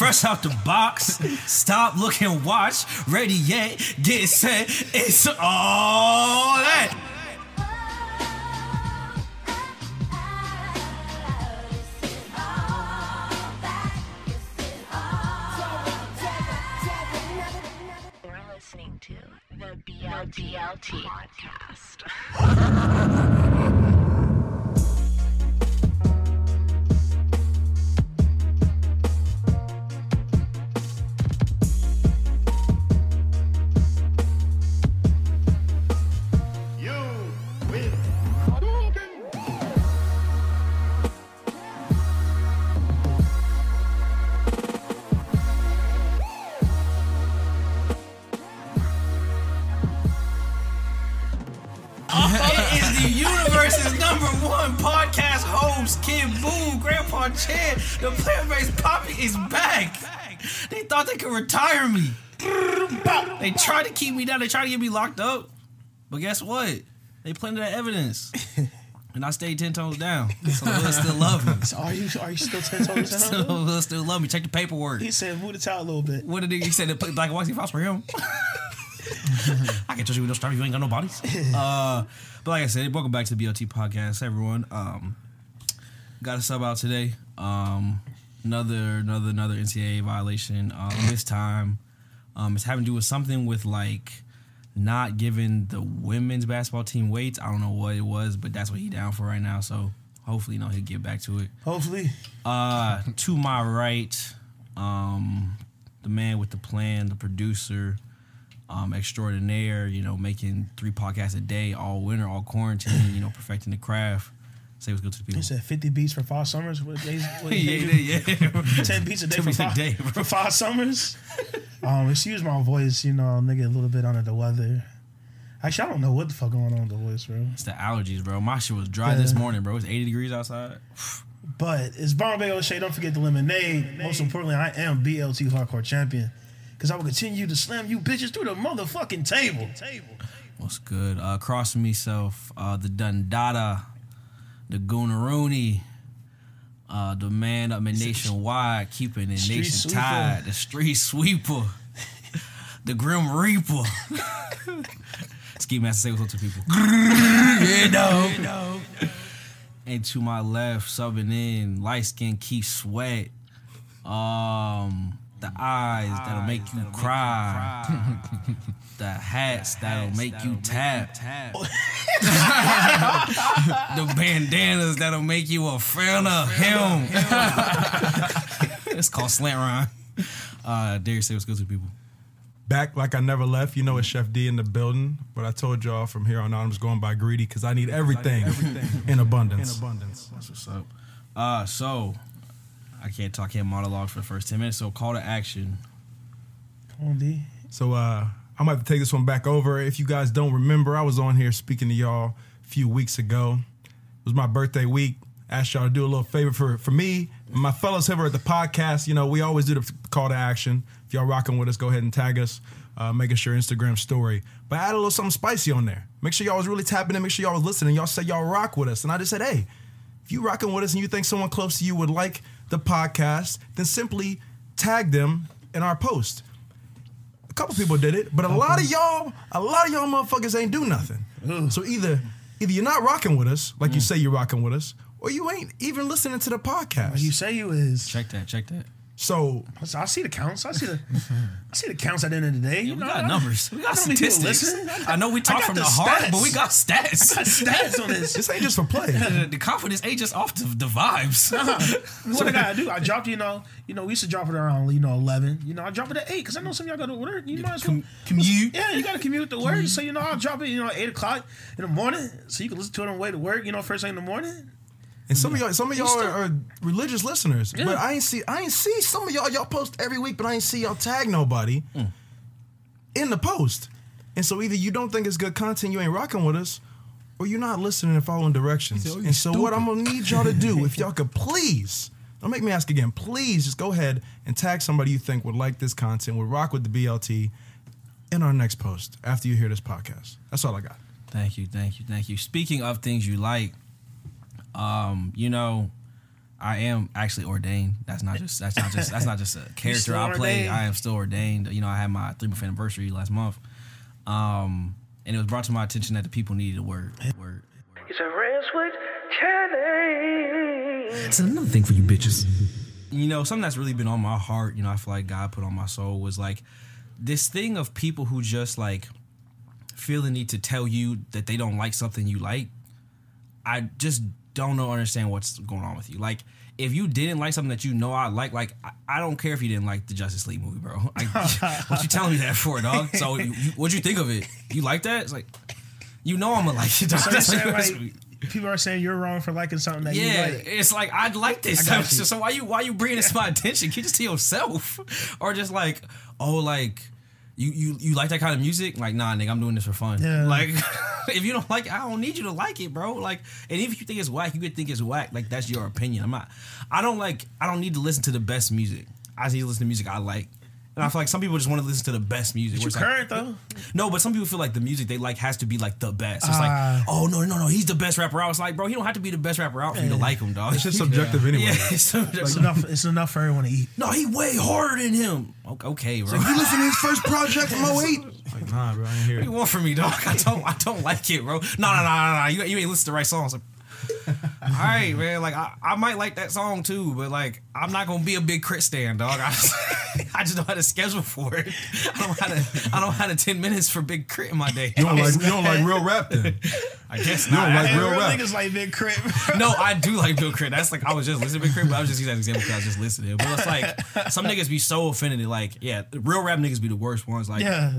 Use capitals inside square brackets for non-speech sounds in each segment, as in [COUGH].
fresh out the box. Stop, looking, watch. Ready yet, get set. It's all that. They could retire me. They tried to keep me down. They tried to get me locked up. But guess what? They planted that evidence. [LAUGHS] And I stayed 10 toes down. So the hood [LAUGHS] still love me. So are you are you still ten toes [LAUGHS] So down? the hood still love me. Check the paperwork. He said move the towel a little bit. What did he, he said? That black and white if I was for him. I can trust you with no strap. You ain't got no bodies. Uh, but like I said, welcome back to the BLT podcast, everyone. Um, got a sub out today. Um, another another another NCAA violation. Um, [CLEARS THROAT] this time, um, it's having to do with something with like not giving the women's basketball team weights. I don't know what it was, but that's what he down for right now. So hopefully, you know, he'll get back to it. Hopefully. Uh, to my right, um, the man with the plan, the producer, um, extraordinaire. You know, making three podcasts a day, all winter, all quarantine. You know, perfecting the craft. Say what's good to the people. He said fifty beats for five summers. What days? What [LAUGHS] yeah, yeah, yeah. Ten beats a day for five, day, for five summers. [LAUGHS] um, excuse my voice, you know, nigga, a little bit under the weather. Actually, I don't know what the fuck going on with the voice, bro. It's the allergies, bro. My shit was dry this morning, bro. It's 80 degrees outside. [SIGHS] But it's Brown Bay O'Shea. Don't forget the lemonade. Most importantly, I am BLT Hardcore Champion. Because I will continue to slam you bitches through the motherfucking table. Table. What's good? Uh, across from myself, uh, the Dundada, the Goonaroony, uh, the man up in nationwide, keeping the Street nation sweeper. tied, the street sweeper, the Grim Reaper. Ski Master, say what's up to people. yeah, no. And to my left, subbing in, light skin keep sweat. Um, the eyes that'll make you cry. [LAUGHS] the hats that'll make you tap. [LAUGHS] the bandanas that'll make you a fan of him. [LAUGHS] it's called slant rhyme. Uh, Darius, say what's good to people. back like I never left. You know, it's Chef D in the building. But I told y'all from here on out, I'm just going by greedy because I need everything, in abundance. in abundance. That's what's up. Uh, so I can't talk, can't monologue for the first ten minutes. So call to action. Come on, D. So uh, I'm about to take this one back over. If you guys don't remember, I was on here speaking to y'all a few weeks ago. It was my birthday week. Asked y'all to do a little favor for, for me my fellows here at the podcast. You know, we always do the call to action. If y'all rocking with us, go ahead and tag us. Uh, make us your Instagram story. But add a little something spicy on there. Make sure y'all was really tapping in. Make sure y'all was listening. Y'all said y'all rock with us. And I just said, hey, if you rocking with us and you think someone close to you would like the podcast, then simply tag them in our post. A couple people did it, but a lot of y'all, a lot of y'all motherfuckers ain't do nothing. So either either you're not rocking with us, like you mm. say you're rocking with us, or you ain't even listening to the podcast. You say you is. Check that. Check that. So I see the counts. I see the I see the counts at the end of the day. Yeah, You we know, got I- numbers. We got people statistics. I know we talk from the the, heart, but we got stats. got stats on this. [LAUGHS] this ain't just for play. the, the confidence ain't just off the, the vibes. [LAUGHS] what I gotta do? I dropped, you know, you know, we used to drop it around, you know, eleven. You know, I drop it at eight because I know some of y'all go to work. You might as well Com- commute. Yeah, you gotta commute to work. So you know, I'll drop it, you know, at eight o'clock in the morning, so you can listen to it on the way to work. You know, first thing in the morning. And some of y'all, some of y'all are, are religious listeners, but I ain't see, I ain't see some of y'all. Y'all post every week, but I ain't see y'all tag nobody in the post. And so either you don't think it's good content, you ain't rocking with us, or you're not listening and following directions. said, "Oh, you and so what stupid." I'm gonna need y'all to do, [LAUGHS] if y'all could please, don't make me ask again, please just go ahead and tag somebody you think would like this content, would rock with the BLT in our next post after you hear this podcast. That's all I got. Thank you, thank you, thank you. Speaking of things you like, um, you know, I am actually ordained. That's not just that's not just that's not just a [LAUGHS] character I play. ordained? I am still ordained. You know, I had my three month anniversary last month, um, and it was brought to my attention that the people needed a word. Word. It's a red switch challenge. It's another thing for you bitches. You know, something that's really been on my heart. You know, I feel like God put on my soul was like this thing of people who just like feel the need to tell you that they don't like something you like. I just don't know understand what's going on with you. Like, if you didn't like something that you know I like, like I, I don't care if you didn't like the Justice League movie, bro. [LAUGHS] Like, [LAUGHS] what you telling me that for, dog? So, you, you, what'd you think of it? You like that? It's like, you know I'm gonna like it. Dog. So [LAUGHS] saying like people are saying you're wrong for liking something that yeah, you like. it's like I'd like this. I So, so why you why you bringing this to my attention? Keep this to yourself, or just like oh like you you you like that kind of music? Like nah, nigga, I'm doing this for fun. Yeah. Like [LAUGHS] if you don't like, it, I don't need you to like it, bro. Like and if you think it's whack, you could think it's whack. Like that's your opinion. I'm not. I don't like. I don't need to listen to the best music. I just need to listen to music I like. And I feel like some people just want to listen to the best music. where You it's like- current though. no, but some people feel like the music they like has to be like the best. It's Ah. like, oh no, no, no, he's the best rapper out. It's like, bro, he don't have to be the best rapper out for you to like him, dog. It's just subjective anyway. [LAUGHS] Yeah, it's so- It's enough. It's enough for everyone to eat. no, he way harder than him. Okay, okay bro. You listen to his [LAUGHS] first project from 08? Like, nah, bro, I ain't hear What it. you want from me, dog? I don't, I don't like it, bro. No, no, no, no, no. You, you ain't listen to the right songs. Like, all right, man. Like, I, I might like that song too, but like, I'm not gonna be a Big K.R.I.T. stand, dog. [LAUGHS] I just, [LAUGHS] I just don't have a schedule for it. I don't have, I don't have the ten minutes for Big K.R.I.T. in my day. You don't like you don't like real rap then. I guess You not. don't like Hey, real real rap. niggas like Big Crit. no, I do like Bill Crit. That's like I was just listening to Big K.R.I.T., but I was just using that example because I was just listening. But it's like some niggas be so offended. Like, yeah, real rap niggas be the worst ones. Like, yeah.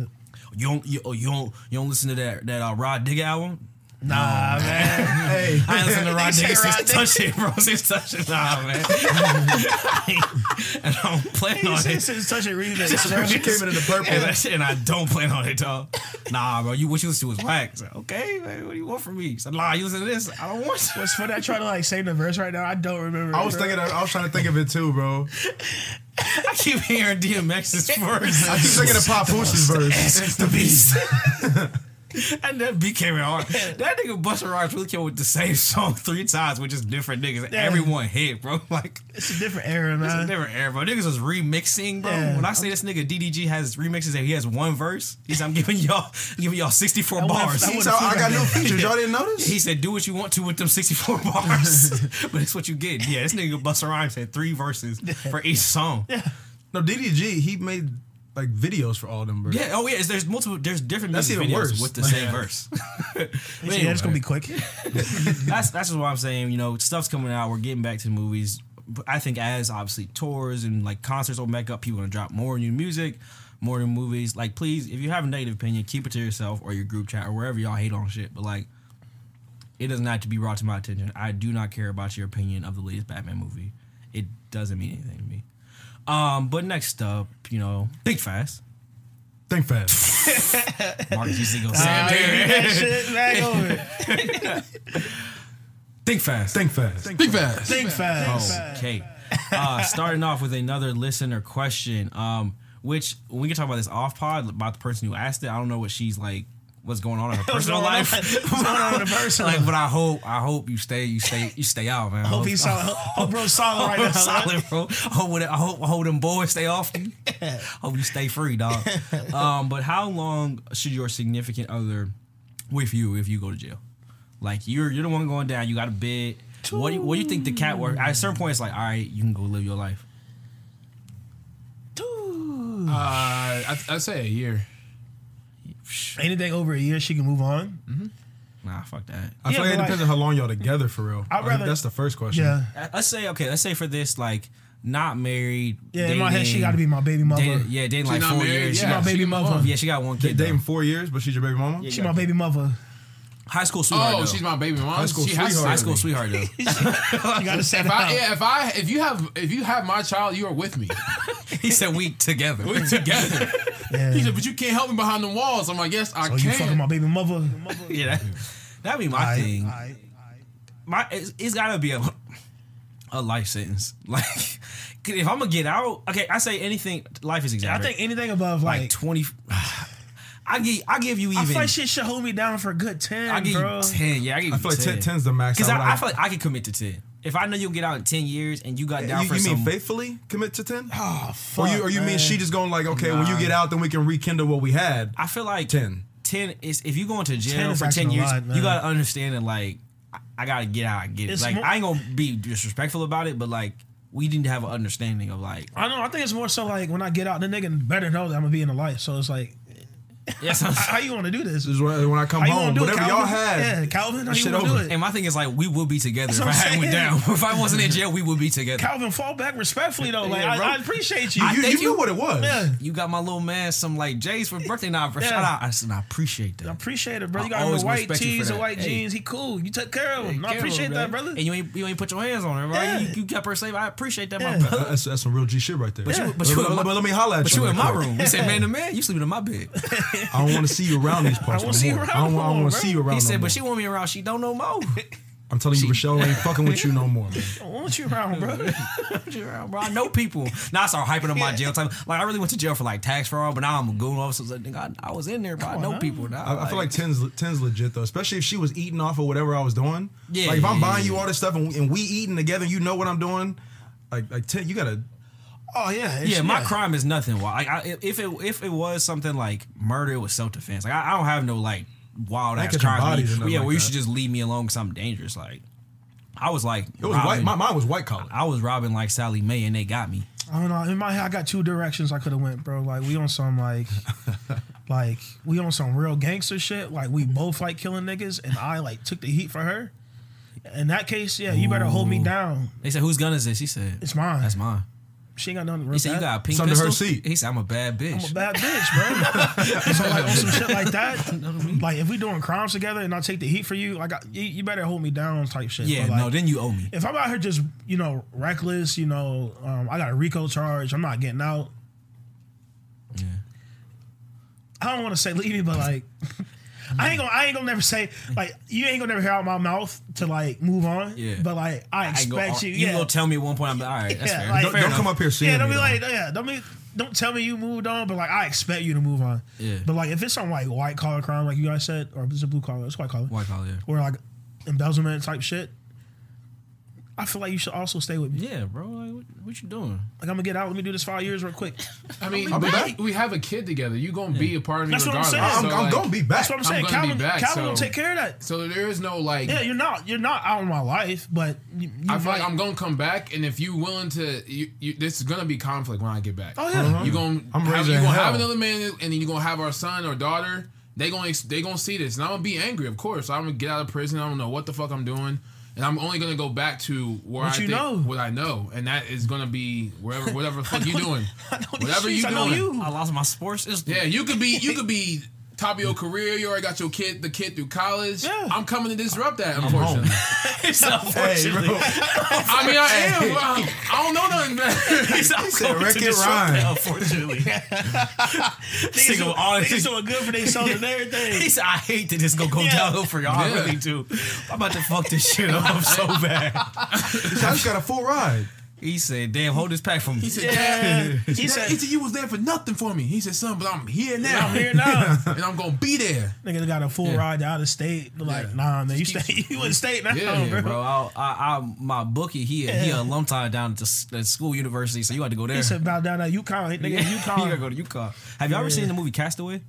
you don't you, oh, you don't you don't listen to that that uh, Rah Digga album. Nah, man. [LAUGHS] Hey, I ain't listen to Rod He said Digger since touch it, bro. Since touch it, nah, man. and I don't plan He on said it. since touch it remix. she came in the purple. And, that shit, and I don't plan on it, dog. Nah, bro. You what you listen to is whack. So, okay, man, what do you want from me? So, nah, you listen to this. I don't want. What's funny? I try to like sing the verse right now. I don't remember. I was bro. thinking, of, I was trying to think of it too, bro. I keep hearing DMX's [LAUGHS] verse. I keep thinking of Papooses verse. It's the beast. [LAUGHS] [LAUGHS] and that beat came in hard. [LAUGHS] That nigga Busta Rhymes really came with the same song three times with just different niggas. Yeah. Everyone hit, bro. [LAUGHS] Like It's a different era, man. it's a man. different era, bro. Niggas was remixing, bro. Yeah. When I say this nigga DDG has remixes and he has one verse, he said I'm giving y'all giving y'all 64 I wouldn't- bars. I So I got new features. Y'all didn't notice? he said, "Do what you want to with them 64 bars, but it's what you get." Yeah, this nigga Busta Rhymes had three verses for each song. Yeah, No, DDG, he made like videos for all them, bro. Yeah. Oh yeah. There's multiple. There's different That's music even videos worse. with the same [LAUGHS] verse. [LAUGHS] But Yeah, anyway. it's gonna be quick. [LAUGHS] that's that's just what I'm saying. You know, stuff's coming out. We're getting back to the movies. I think as obviously tours and like concerts open back up, people are gonna drop more new music, more new movies. Like, please, if you have a negative opinion, keep it to yourself or your group chat or wherever y'all hate on shit. But like, it doesn't have to be brought to my attention. I do not care about your opinion of the latest Batman movie. It doesn't mean anything to me. Um, but next up, you know, think fast. Think fast. [LAUGHS] Marcus used to go Ah, Sam yeah, shit back [LAUGHS] over. Think fast. Think fast. Think fast. Think fast. Okay. Uh, starting off with another listener question, um, which we can talk about this off pod about the person who asked it. I don't know what she's like, what's going on in her [LAUGHS] personal going on? life. What's going on in her personal? like, but I hope, I hope you stay, you stay, you stay out, man. I Hope he's solid. Hope bro's solid right [LAUGHS] now. solid, bro. I hope, I hope, I hope them boys stay off you. [LAUGHS] hope you stay free, dog. Um, but how long should your significant other with you if you go to jail? Like you're you're the one going down. You got a bid. What do you, what do you think the cat work? At a certain point, it's like, all right, you can go live your life. Uh, I, I'd say a year. Anything over a year, she can move on. Nah, fuck that. I feel like it but, depends on how long y'all together for real. I'd Like, rather- that's the first question. Yeah, Uh, Let's say okay. Let's say for this, like not married. yeah. In my head, she dating- got to be my baby mother. dating- yeah, dating like four married, years. yeah. She got, my baby she mother. yeah, she got one They kid. dating though. four years, but she's your baby mama. She my baby mother. High school sweetheart. Oh, though. she's my baby mom. High school she has to sweetheart. high school sweetheart though. You got to set If it I out. yeah, if I if you have if you have my child, you are with me. [LAUGHS] he said we together. We're together. [LAUGHS] Yeah. He said, but you can't help me behind the walls. I'm like, yes, I So you fucking can. my baby mother. [LAUGHS] yeah, that, that'd be my Aight, thing. aight. my it's, it's gotta be a a life sentence. [LAUGHS] Like, if I'm gonna get out, okay, I say anything. Life is exactly. I think anything above like like, twenty. I give I give you even. I feel like shit should hold me down for a good ten, I give bro. you ten. Yeah, I give you I feel like 10, 10. 10's the max. Because I, I like- feel like I can commit to ten. If I know you'll get out in ten years and you got eh, down you, for you mean faithfully commit to 10? Oh fuck. or you, or you mean she just going like, okay, when you get out, then we can rekindle what we had? I feel like 10. Ten is if you go into jail is for ten years, lot, you gotta understand that like I, I gotta get out. I get it. Like more- I ain't gonna be disrespectful about it, but like we need to have an understanding of like I know. I think it's more so like when I get out, the nigga better know that I'm gonna be in the life. So it's like, [LAUGHS] yes. how, how you want to do this? This is when, when I come How home, do whatever y'all had, Yeah, Calvin. How that you want to do it? And my thing is like we would be together if I I'm hadn't went saying. down. [LAUGHS] if I wasn't in jail, we would be together. Calvin, fall back respectfully though. Like Yeah. I, I appreciate you. I You, thank you knew what it was. yeah. You got my little man some like J's for birthday now. Yeah. Shout out. I said I appreciate that. I appreciate it, bro. You got always the white respect you for tees and white Hey. jeans. He cool. You took care of him. I appreciate man. that, brother. And you ain't you ain't put your hands on her, right? Yeah. You, you kept her safe. I appreciate that, my brother. That's, that's some real G shit right there. But you, But, but you, in my, but let me holler at you. but you. you in my room. You said [LAUGHS] man to man. You sleeping in my bed. I don't want to see you around these [LAUGHS] parts I no wanna see you more. around I don't, no I don't want to see you around He no said, more. but she want me around. She don't know more. I'm telling you, Rochelle ain't fucking with you no more, man. [LAUGHS] I want you around, bro. [LAUGHS] bro, I know people. Now I start hyping up my jail time. Like I really went to jail for like tax fraud, but now I'm a goon officer. Like, I, I was in there, but I know on people now. I, I feel like 10's, 10's legit though, especially if she was eating off of whatever I was doing. Yeah, like if I'm yeah, buying yeah. you all this stuff and, and we eating together, and you know what I'm doing. Like like 10, you gotta. Oh yeah, it's- yeah, my crime is nothing. Well, Like I, if it if it was something like murder, it was self defense. Like I, I don't have no like wild ass ain't catching crimes. bodies or Yeah, nothing where like you should just leave me alone because I'm dangerous. Like I was like It was white. My, mine was white collar. I was robbing like Sallie Mae and they got me. I don't know. In my head, I got two directions I could have went, bro. Like we on some like, [LAUGHS] like we on some real gangster shit. Like we both like killing niggas, and I like took the heat for her. In that case, yeah, you better hold me down. They said, "Whose gun is this?" He said, It's mine. "That's mine." She ain't got nothing to He rip said, "You got a pink It's under pistol." her seat. He said, "I'm a bad bitch." I'm a bad bitch, bro. so like on some shit like that, [LAUGHS] like if we doing crimes together and I take the heat for you, like I, you, you better hold me down type shit. yeah, But, like, no, then you owe me. if I'm out here just you know reckless, you know, um, I got a RICO charge. I'm not getting out. Yeah. I don't want to say leave me, but like, [LAUGHS] I ain't gonna, I ain't gonna never say like you ain't gonna never hear out my mouth to like move on. Yeah. But like, I I go, expect you. you Yeah. gonna tell me at one point. I'm like, all right, that's Yeah, fair. like- Don't, Fair don't come up here seeing yeah, don't me. be though. like, yeah, don't be, don't tell me you moved on, but like I expect you to move on. Yeah. But like if it's some like white collar crime, like you guys said, or if it's a blue collar, it's white collar, White collar, yeah. or like embezzlement type shit. I feel like you should also stay with me. Yeah, bro. Like, what, what you doing? Like I'm gonna get out. Let me do this five years real quick. I mean, I'll be we, back. we have a kid together. You gonna be a part of me That's what I'm regardless. saying. I'm, So, I'm like, gonna be back. That's what I'm saying. gonna be Calvin, back, Calvin will take care of that. So there is no like. Yeah, you're not. You're not out of my life, but you, you I feel like might- I'm gonna come back, and if you willing to, you, you, this is gonna be conflict when I get back. Oh yeah. You uh-huh. gonna I'm have, you gonna hell. have another man, and then you are gonna have our son or daughter. They gonna they gonna see this, and I'm gonna be angry. Of course, I'm gonna get out of prison. I don't know what the fuck I'm doing, and I'm only gonna go back to where What I you think, know. what I know, and that is gonna be wherever whatever the fuck [LAUGHS] you doing, I know whatever you streets, I doing. you. I lost my sports. It's, Yeah, you could be you could be top of your career. You already got your kid, the kid through college. Yeah. I'm coming to disrupt that. Unfortunately, it's [LAUGHS] [LAUGHS] Hey, unfortunately. bro. I mean I am. I, I don't know nothing. Man. He's not said, going "Wreck to it, disrupt Ryan." that, Unfortunately, Niggas, Nigga, doing, honestly- niggas doing good for themselves and everything. he said, "I hate that this gonna go Yeah. downhill for y'all. I really do. I'm about to fuck this shit up so bad." [LAUGHS] I just got a full ride. He said, "Damn, hold this pack for me." He said, Yeah. Dad, He he, said- said, he said you was there for nothing for me. He said, son, but I'm here now. I'm here now. [LAUGHS] and I'm gonna be there. Nigga got a full Yeah. ride out of state. Like, Yeah. nah, man, you stay. [LAUGHS] You in state now, Yeah, bro. bro. I, I, I, my bookie, he, he a alumni down at the, s- school university, so you had to go there. He said about down at UConn. Nigga, yeah, yeah. you gotta UConn. go to UConn. Have you ever seen the movie Castaway?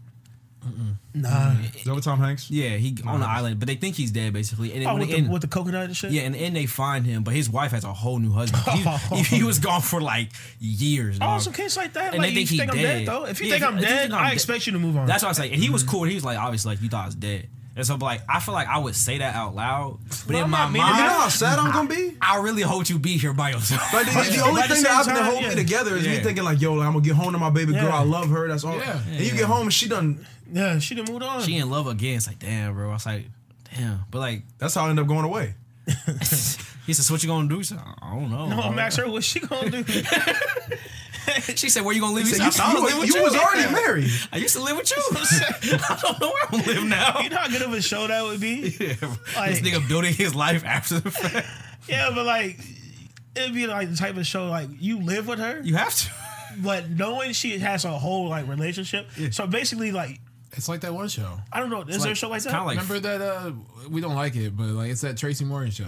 Nah. Mm. Is that what Tom Hanks? Yeah, he on the island, but they think he's dead basically. And Oh, with the, end- with the coconut and shit. yeah, and the end they find him, but his wife has a whole new husband. He, [LAUGHS] he, he was gone for like years. Oh, dog. some case like that. And like, they think you he think I'm dead. dead though. If you Yeah, think if I'm you- if you dead, think I'm I dead- expect you to move on. That's what I say. And he was mm. cool. He was like, obviously, like you thought I was dead. And so, like, I feel like I would say that out loud, but Well, in my mind, You know how sad I'm gonna be? I really hope you be here by yourself. Like the, the [LAUGHS] only But the thing that same I've been time, holding yeah. me together is me thinking like, yo, like, I'm gonna get home to my baby girl. Yeah. I love her. That's all. Yeah. And you get home and she done. Yeah, she done moved on. she in love again. It's like, damn, bro. I was like, damn. But like, That's how I end up going away. [LAUGHS] he says, so what you gonna do? He said, I don't know. no. I'm asking her what she gonna do. [LAUGHS] She said, where you gonna live? He So said, you, I was living you, with you you. was already [LAUGHS] married. I used to live with you. I don't know where I'm gonna live now. you know how good of a show that would be. Yeah, Like- this nigga building his life after the fact. Yeah, but like it'd be like the type of show like you live with her, You have to. but knowing she has a whole like relationship. So basically, like It's like that one show. I don't know. Is there a show like that? Kind like Remember that? uh We don't like it, but like it's that Tracy Morgan show.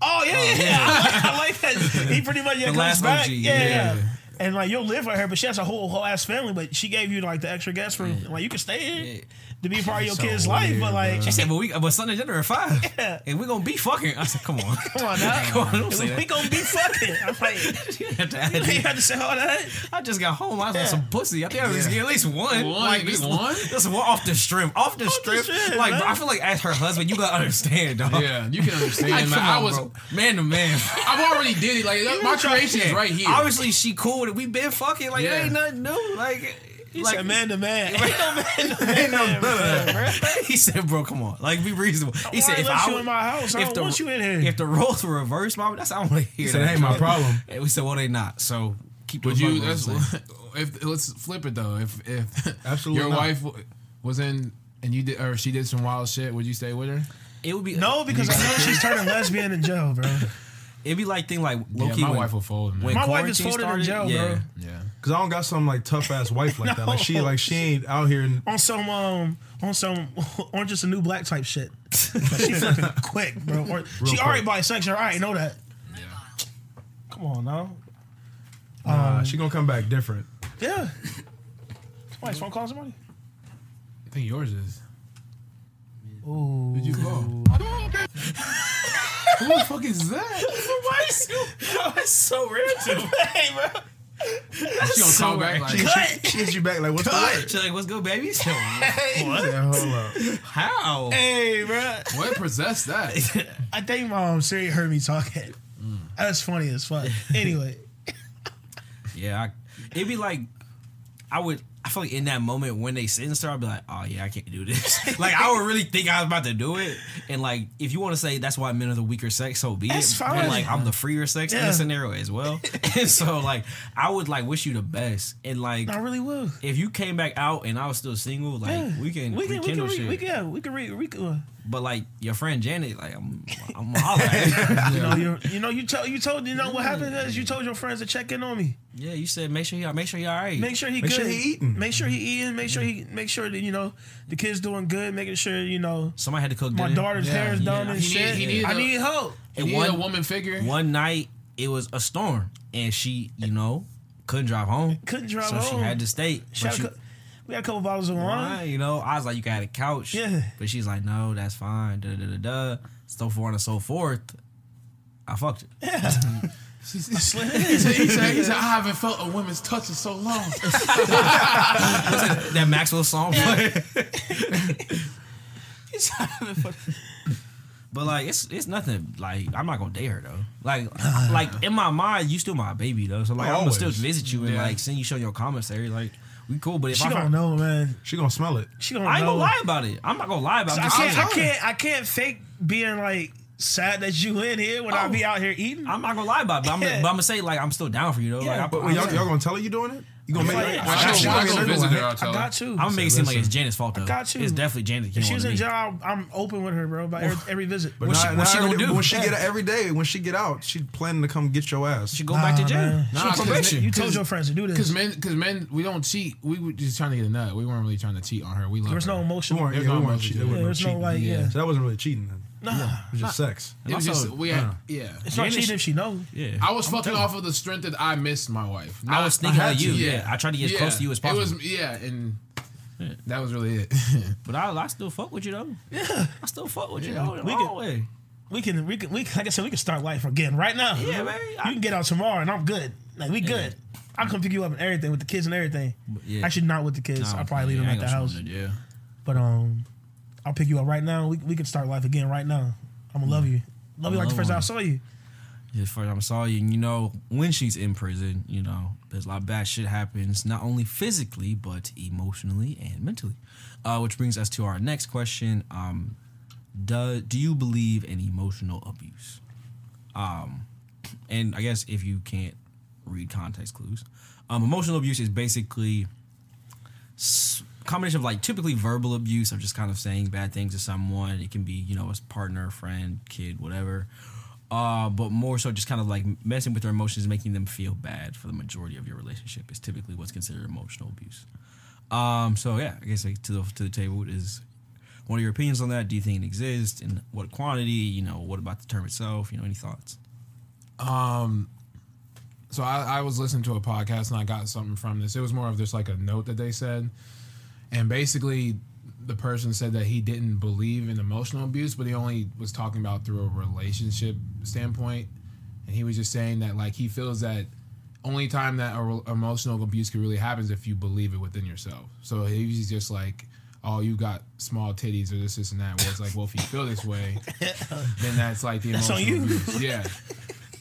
oh yeah, yeah. yeah. I, like, [LAUGHS] I like that. He pretty much yeah, The comes last back. OG, yeah, yeah. Yeah. And like you'll live with her, but she has a whole whole ass family. But she gave you like the extra guest room. Like you can stay here Yeah. to be part of your So kid's life. But like, She said, "But we, but Sunday dinner at five, [LAUGHS] Yeah. and we're gonna be fucking." I said, "Come on, [LAUGHS] come on now, [LAUGHS] come on, don't say we that." gonna be fucking. I'm like, You have to add you it. ain't had to say all that. I just got home. I was Yeah. some pussy. I think I was Yeah. get at least one. One? like At least just- one? Just one off the strip. Off the strip. strip, like, bro, I feel like as her husband, you gotta understand, dog. Yeah, you can understand. Like, man. come I was, bro. man to man. I've already did it. Like my creation is right here. Obviously, she cool with it. We been fucking. Like, Yeah. it ain't nothing new. Like, He like said man to man. [LAUGHS] Ain't no man to [LAUGHS] man, bro. he said, "Bro, come on, like be reasonable." He Why said, I "If let I you would- in my house, I if don't the- want you in here. if the roles were reversed, mama, that's I want to hear." He said, that. "It ain't my problem." [LAUGHS] And we said, "Well, they not." So keep. Would you? That's, safe. if let's flip it though. If if Absolutely your not. wife was in and you did or she did some wild shit, would you stay with her? It would be no, because I know she's turning lesbian in jail, bro. It'd be like thing like low yeah, key. my when, wife will fold. Man. when My wife is quarantine folded in jail, yeah. bro. yeah. Cause I don't got some like tough ass wife like that. Like she [LAUGHS] like she ain't out here. And, On some um on some [LAUGHS] orange just a new black type shit. Like, she flipping [LAUGHS] quick, bro. Or, she quick. already bisexual. I already know that. Yeah. Come on now. nah, she gonna come back different. Yeah. Somebody's phone calling somebody. I think yours is. Ooh. Did you call? Who the fuck is that? [LAUGHS] That's so random. [LAUGHS] hey, bro. She gonna call back like, She, she, she hits you back like what's the word? She's like, "What's good, baby?" So, Yeah, hold up. How? Hey, bro. what possessed that? [LAUGHS] I think my um Siri heard me talking. That's funny as fuck. Anyway. Yeah, I, it'd be like I would. I feel like in that moment when they sentence her, I'd be like, "Oh yeah, I can't do this." [LAUGHS] like I would really think I was about to do it, and like if you want to say that's why men are the weaker sex, so be That's it. fine. But like I'm the freer sex in Yeah. the scenario as well, [LAUGHS] [LAUGHS] and so like I would like wish you the best, and like I really will. if you came back out and I was still single, like Yeah. we can we can, we can, re- shit. we can, yeah, we can, re- we can uh, But like your friend Janet, like I'm, I'm [LAUGHS] a holler at you know, you, you know, you told, you told, you know what happened is you told your friends to check in on me. Yeah, you said make sure you make sure you all right. Make sure he Make good. sure he eating. Make sure he mm-hmm. eating. Make sure he, mm-hmm. make sure that you know the kids doing good. Making sure you know Somebody had to cook my dinner. daughter's Yeah, hair is yeah. done and He need- shit. he needed I a- need help. You And one- a woman figure. One night it was a storm, and she, you know, couldn't drive home. Couldn't drive so home. So she had to stay. She But had she- cou- we had a couple bottles of wine. wine, you know, I was like, you got a couch. Yeah. But she's like, no, that's fine. Da da da da. So forth and so forth. I fucked it. Yeah. [LAUGHS] he, said, he, said, he said, I haven't felt a woman's touch in so long. [LAUGHS] that Maxwell song. [LAUGHS] But like it's it's nothing like I'm not gonna date her though. Like [SIGHS] like in my mind, you still my baby though. So like I'm gonna still visit you and Yeah. like send you show your commissary. Like we cool. But if She I don't know, man. She gonna smell it. She don't I ain't know. gonna lie about it. I'm not gonna lie about it. I can't. I can't. I can't fake being like sad that you in here when I Oh. be out here eating. I'm not gonna lie about it, but I'm, [LAUGHS] Yeah. but I'm gonna say like I'm still down for you though. Yeah, like, I, But I'm, y'all, y'all gonna tell her you doing it? You gonna make it? yeah. When I I got when I you. go I visit her, I'll I tell her. got to. I'm gonna make it seem like it's Janet's fault though. I got you. It's definitely Janet. If she's in jail, I'm- I'm open with her, bro. About every, every visit. But What not, she- what she gonna every- do? When she Yeah. get out every day, when she get out, she planning to come get your ass. She go back to jail. man. Nah, She on 'cause probation. You told your friends to do this. Because men, because men, we don't cheat. We were just trying to get a nut. We weren't really trying to cheat on her. We love There's her. no we emotion. weren't, There's yeah, no emotion. cheating. There was no there's no, like, yeah. So that wasn't really cheating then. Nah, It was just sex. It was Also, just we had, yeah. it's not cheating if she knows. Yeah. I was fucking off of the strength that I missed my wife. I was thinking had of you. to. Yeah. I tried to get as close to you as possible. It was yeah, and that was really it. [LAUGHS] But I, I still fuck with you though. Yeah, I still fuck with you though. We We can- can, way. We can, we can, we like I said, we can start life again right now. Yeah, man. You I- can get out tomorrow, and I'm good. Like we good. I'll come pick you up and everything with the kids and everything. yeah. Actually, not with the kids. I'll probably leave them at the house. Yeah. But um, I'll pick you up right now. We we can start life again right now. I'm gonna love you. Love you like the first time I saw you. Yeah, first time I saw you, and you know, when she's in prison, you know, there's a lot of bad shit happens, not only physically, but emotionally and mentally. Uh, which brings us to our next question. Um, do, do you believe in emotional abuse? Um, and I guess if you can't read context clues, um, emotional abuse is basically s- combination of like typically verbal abuse of just kind of saying bad things to someone. It can be you know a partner, friend, kid, whatever. Uh, but more so just kind of like messing with their emotions, making them feel bad for the majority of your relationship is typically what's considered emotional abuse. Um, so yeah, I guess like to the to the table is what are your opinions on that? Do you think it exists? And what quantity? You know, what about the term itself? You know, any thoughts? Um, So I, I was listening to a podcast and I got something from this. It was more of just like a note that they said, and basically, the person said that he didn't believe in emotional abuse, but he only was talking about through a relationship standpoint, and he was just saying that like he feels that only time that a re- emotional abuse could really happen is if you believe it within yourself. So he's just like. Oh, you got small titties or this, this, and that. Well, it's like, well, if you feel this way, [LAUGHS] then that's like the emotional you. abuse. Yeah.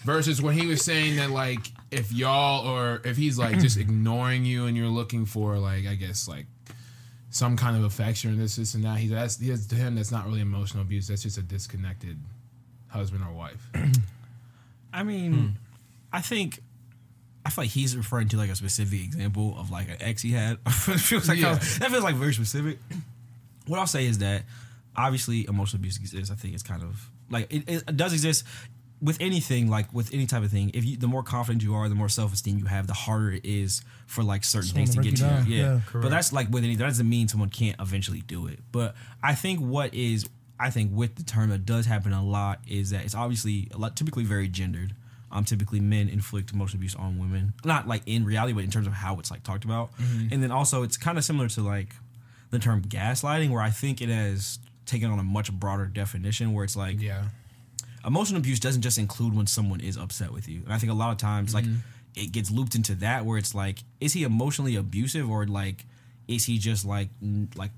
Versus when he was saying that like if y'all or if he's like just [CLEARS THROAT] ignoring you and you're looking for like I guess like some kind of affection or this this and that he that's he has, to him that's not really emotional abuse that's just a disconnected husband or wife. [CLEARS THROAT] I mean, Hmm. I think I feel like he's referring to like a specific example of like an ex he had. [LAUGHS] it feels like Yeah. that feels like very specific. What I'll say is that obviously emotional abuse exists. I think it's kind of like it, it does exist with anything, like with any type of thing. If you, the more confident you are, the more self esteem you have, the harder it is for like certain things to to get to you you. down. Yeah, Yeah, but that's like with anything. That doesn't mean someone can't eventually do it. But I think what is I think with the term that does happen a lot is that it's obviously a lot typically very gendered. Um, typically men inflict emotional abuse on women, not like in reality, but in terms of how it's like talked about. And then also it's kind of similar to like the term gaslighting, where I think it has taken on a much broader definition, where it's like Yeah. Emotional abuse doesn't just include when someone is upset with you. And I think a lot of times like mm-hmm. it gets looped into that where it's like is he emotionally abusive or like is he just like n- like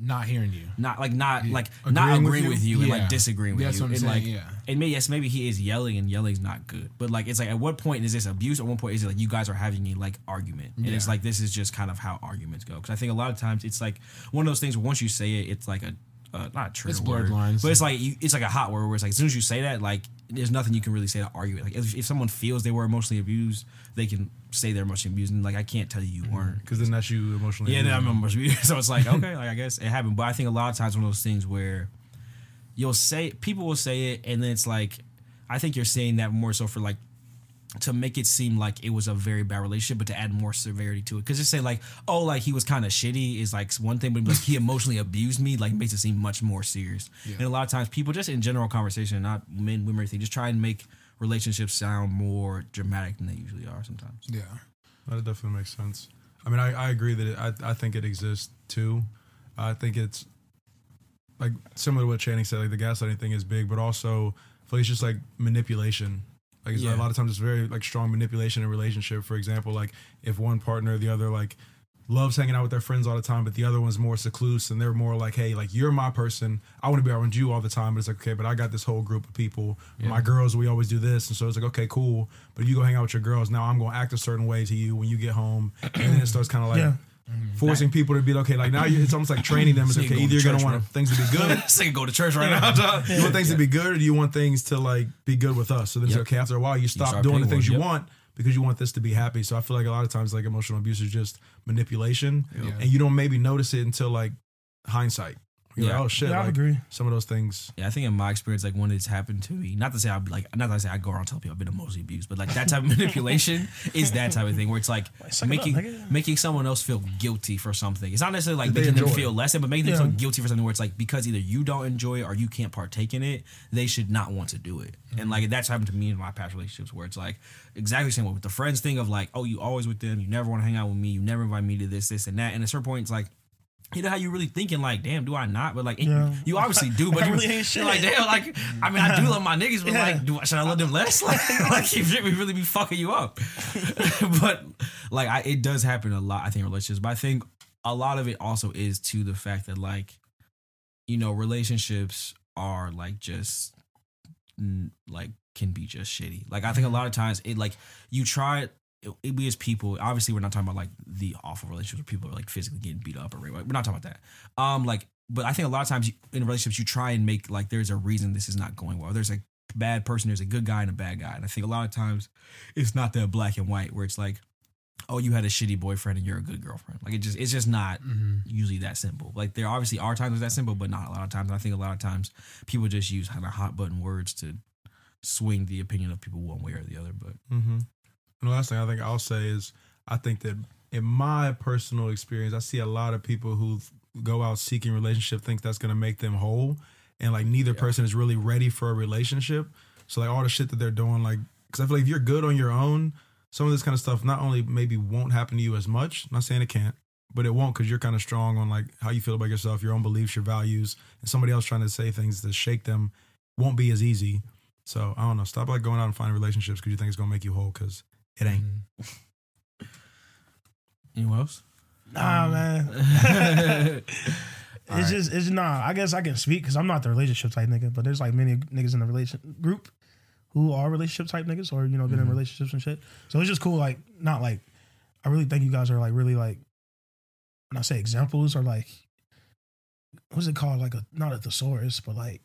Not hearing you. not like not like not Agreeing with you? with you, and Yeah. like disagreeing with That's you what I'm and saying, like yeah. and maybe yes maybe he is yelling and yelling's not good but like it's like at what point is this abuse at one point is it like you guys are having a like argument and it's like this is just kind of how arguments go because I think a lot of times it's like one of those things where once you say it it's like a uh, not trigger It's word, lines. but it's like you, it's like a hot word where it's like as soon as you say that like there's nothing you can really say to argue it like if, if someone feels they were emotionally abused they can say they're emotionally abused and like I can't tell you you weren't Because then that's you emotionally. yeah, then I'm emotionally [LAUGHS] so it's like [LAUGHS] okay, like I guess it happened. But I think a lot of times one of those things where you'll say people will say it, and then it's like I think you're saying that more so for like to make it seem like it was a very bad relationship, but to add more severity to it. Because just say like, oh, like he was kind of shitty is like one thing, but like he emotionally abused me, like makes it seem much more serious. And a lot of times people just in general conversation, not men, women, or anything, just try and make relationships sound more dramatic than they usually are sometimes. Yeah. That definitely makes sense. I mean, I, I agree that it, I, I think it exists too. I think it's like similar to what Channing said, like the gaslighting thing is big, but also I feel like it's just like manipulation. Like Yeah. a lot of times it's very like strong manipulation in a relationship. For example, like if one partner or the other like loves hanging out with their friends all the time, but the other one's more secluse and they're more like, hey, like you're my person. I want to be around you all the time, but it's like, okay, but I got this whole group of people. My girls, we always do this. And so it's like, okay, cool. But you go hang out with your girls. Now I'm going to act a certain way to you when you get home. And then it starts kind of like Yeah. Mm-hmm. forcing people to be okay, like now you, it's almost like training them. It's So okay, either you're to want bro. things to be good. [LAUGHS] This nigga go to church right [LAUGHS] now. dog. You want things to be good, or do you want things to like be good with us? So then it's Yep. okay. After a while, you stop start doing the things it, you yep. want because you want this to be happy. So I feel like a lot of times, like emotional abuse is just manipulation, Yeah. and you don't maybe notice it until like hindsight. You're Yeah. like, oh shit, Yeah, I like, agree. Some of those things. Yeah, I think in my experience, like when it's happened to me, not to say I'm like, not to say I go around telling people I've been emotionally abused, but like that type of [LAUGHS] manipulation is that type of thing where it's like suck it making up, making making someone else feel guilty for something. It's not necessarily like they making them feel less than, but making them feel guilty for something where it's like because either you don't enjoy it or you can't partake in it, they should not want to do it. And like that's happened to me in my past relationships where it's like exactly the same way with the friends thing of like, oh, you always with them, you never want to hang out with me, you never invite me to this, this, and that. And at a certain point, it's like. You know how you really thinking like, damn, do I not? But like, it- Yeah. you obviously do. But [LAUGHS] you really ain't you're like, damn, like, I mean, I do love my niggas, but Yeah. like, do I, should I love them less? [LAUGHS] Like, [LAUGHS] like you should really be fucking you up. but like, I, it does happen a lot. I think in relationships, but I think a lot of it also is to the fact that like, you know, relationships are like just like can be just shitty. Like, I think a mm-hmm. lot of times it like you try. It, we as people, obviously, we're not talking about like the awful relationships where people are like physically getting beat up or rape. We're not talking about that. Um, like, but I think a lot of times you, in relationships, you try and make like there's a reason this is not going well. There's a bad person, there's a good guy and a bad guy, and I think a lot of times it's not that black and white where it's like, oh, you had a shitty boyfriend and you're a good girlfriend. Like it just, it's just not usually that simple. Like there obviously are times that simple, but not a lot of times. And I think a lot of times people just use kind of hot button words to swing the opinion of people one way or the other. But Mm-hmm. And the last thing I think I'll say is I think that in my personal experience, I see a lot of people who go out seeking relationship think that's gonna make them whole, and like neither person is really ready for a relationship. So like all the shit that they're doing, like because I feel like if you're good on your own, some of this kind of stuff not only maybe won't happen to you as much. not saying it can't, but it won't because you're kind of strong on like how you feel about yourself, your own beliefs, your values, and somebody else trying to say things to shake them won't be as easy. So I don't know. Stop like going out and finding relationships because you think it's gonna make you whole because it ain't. Mm-hmm. Anyone else? Nah, mm. man. [LAUGHS] [LAUGHS] it's just it's nah. I guess I can speak because I'm not the relationship type nigga, but there's like many niggas in the relation group who are relationship type niggas or you know been in mm-hmm. relationships and shit. So it's just cool. Like not like I really think you guys are like really like when I say examples or like what's it called like a not a thesaurus but like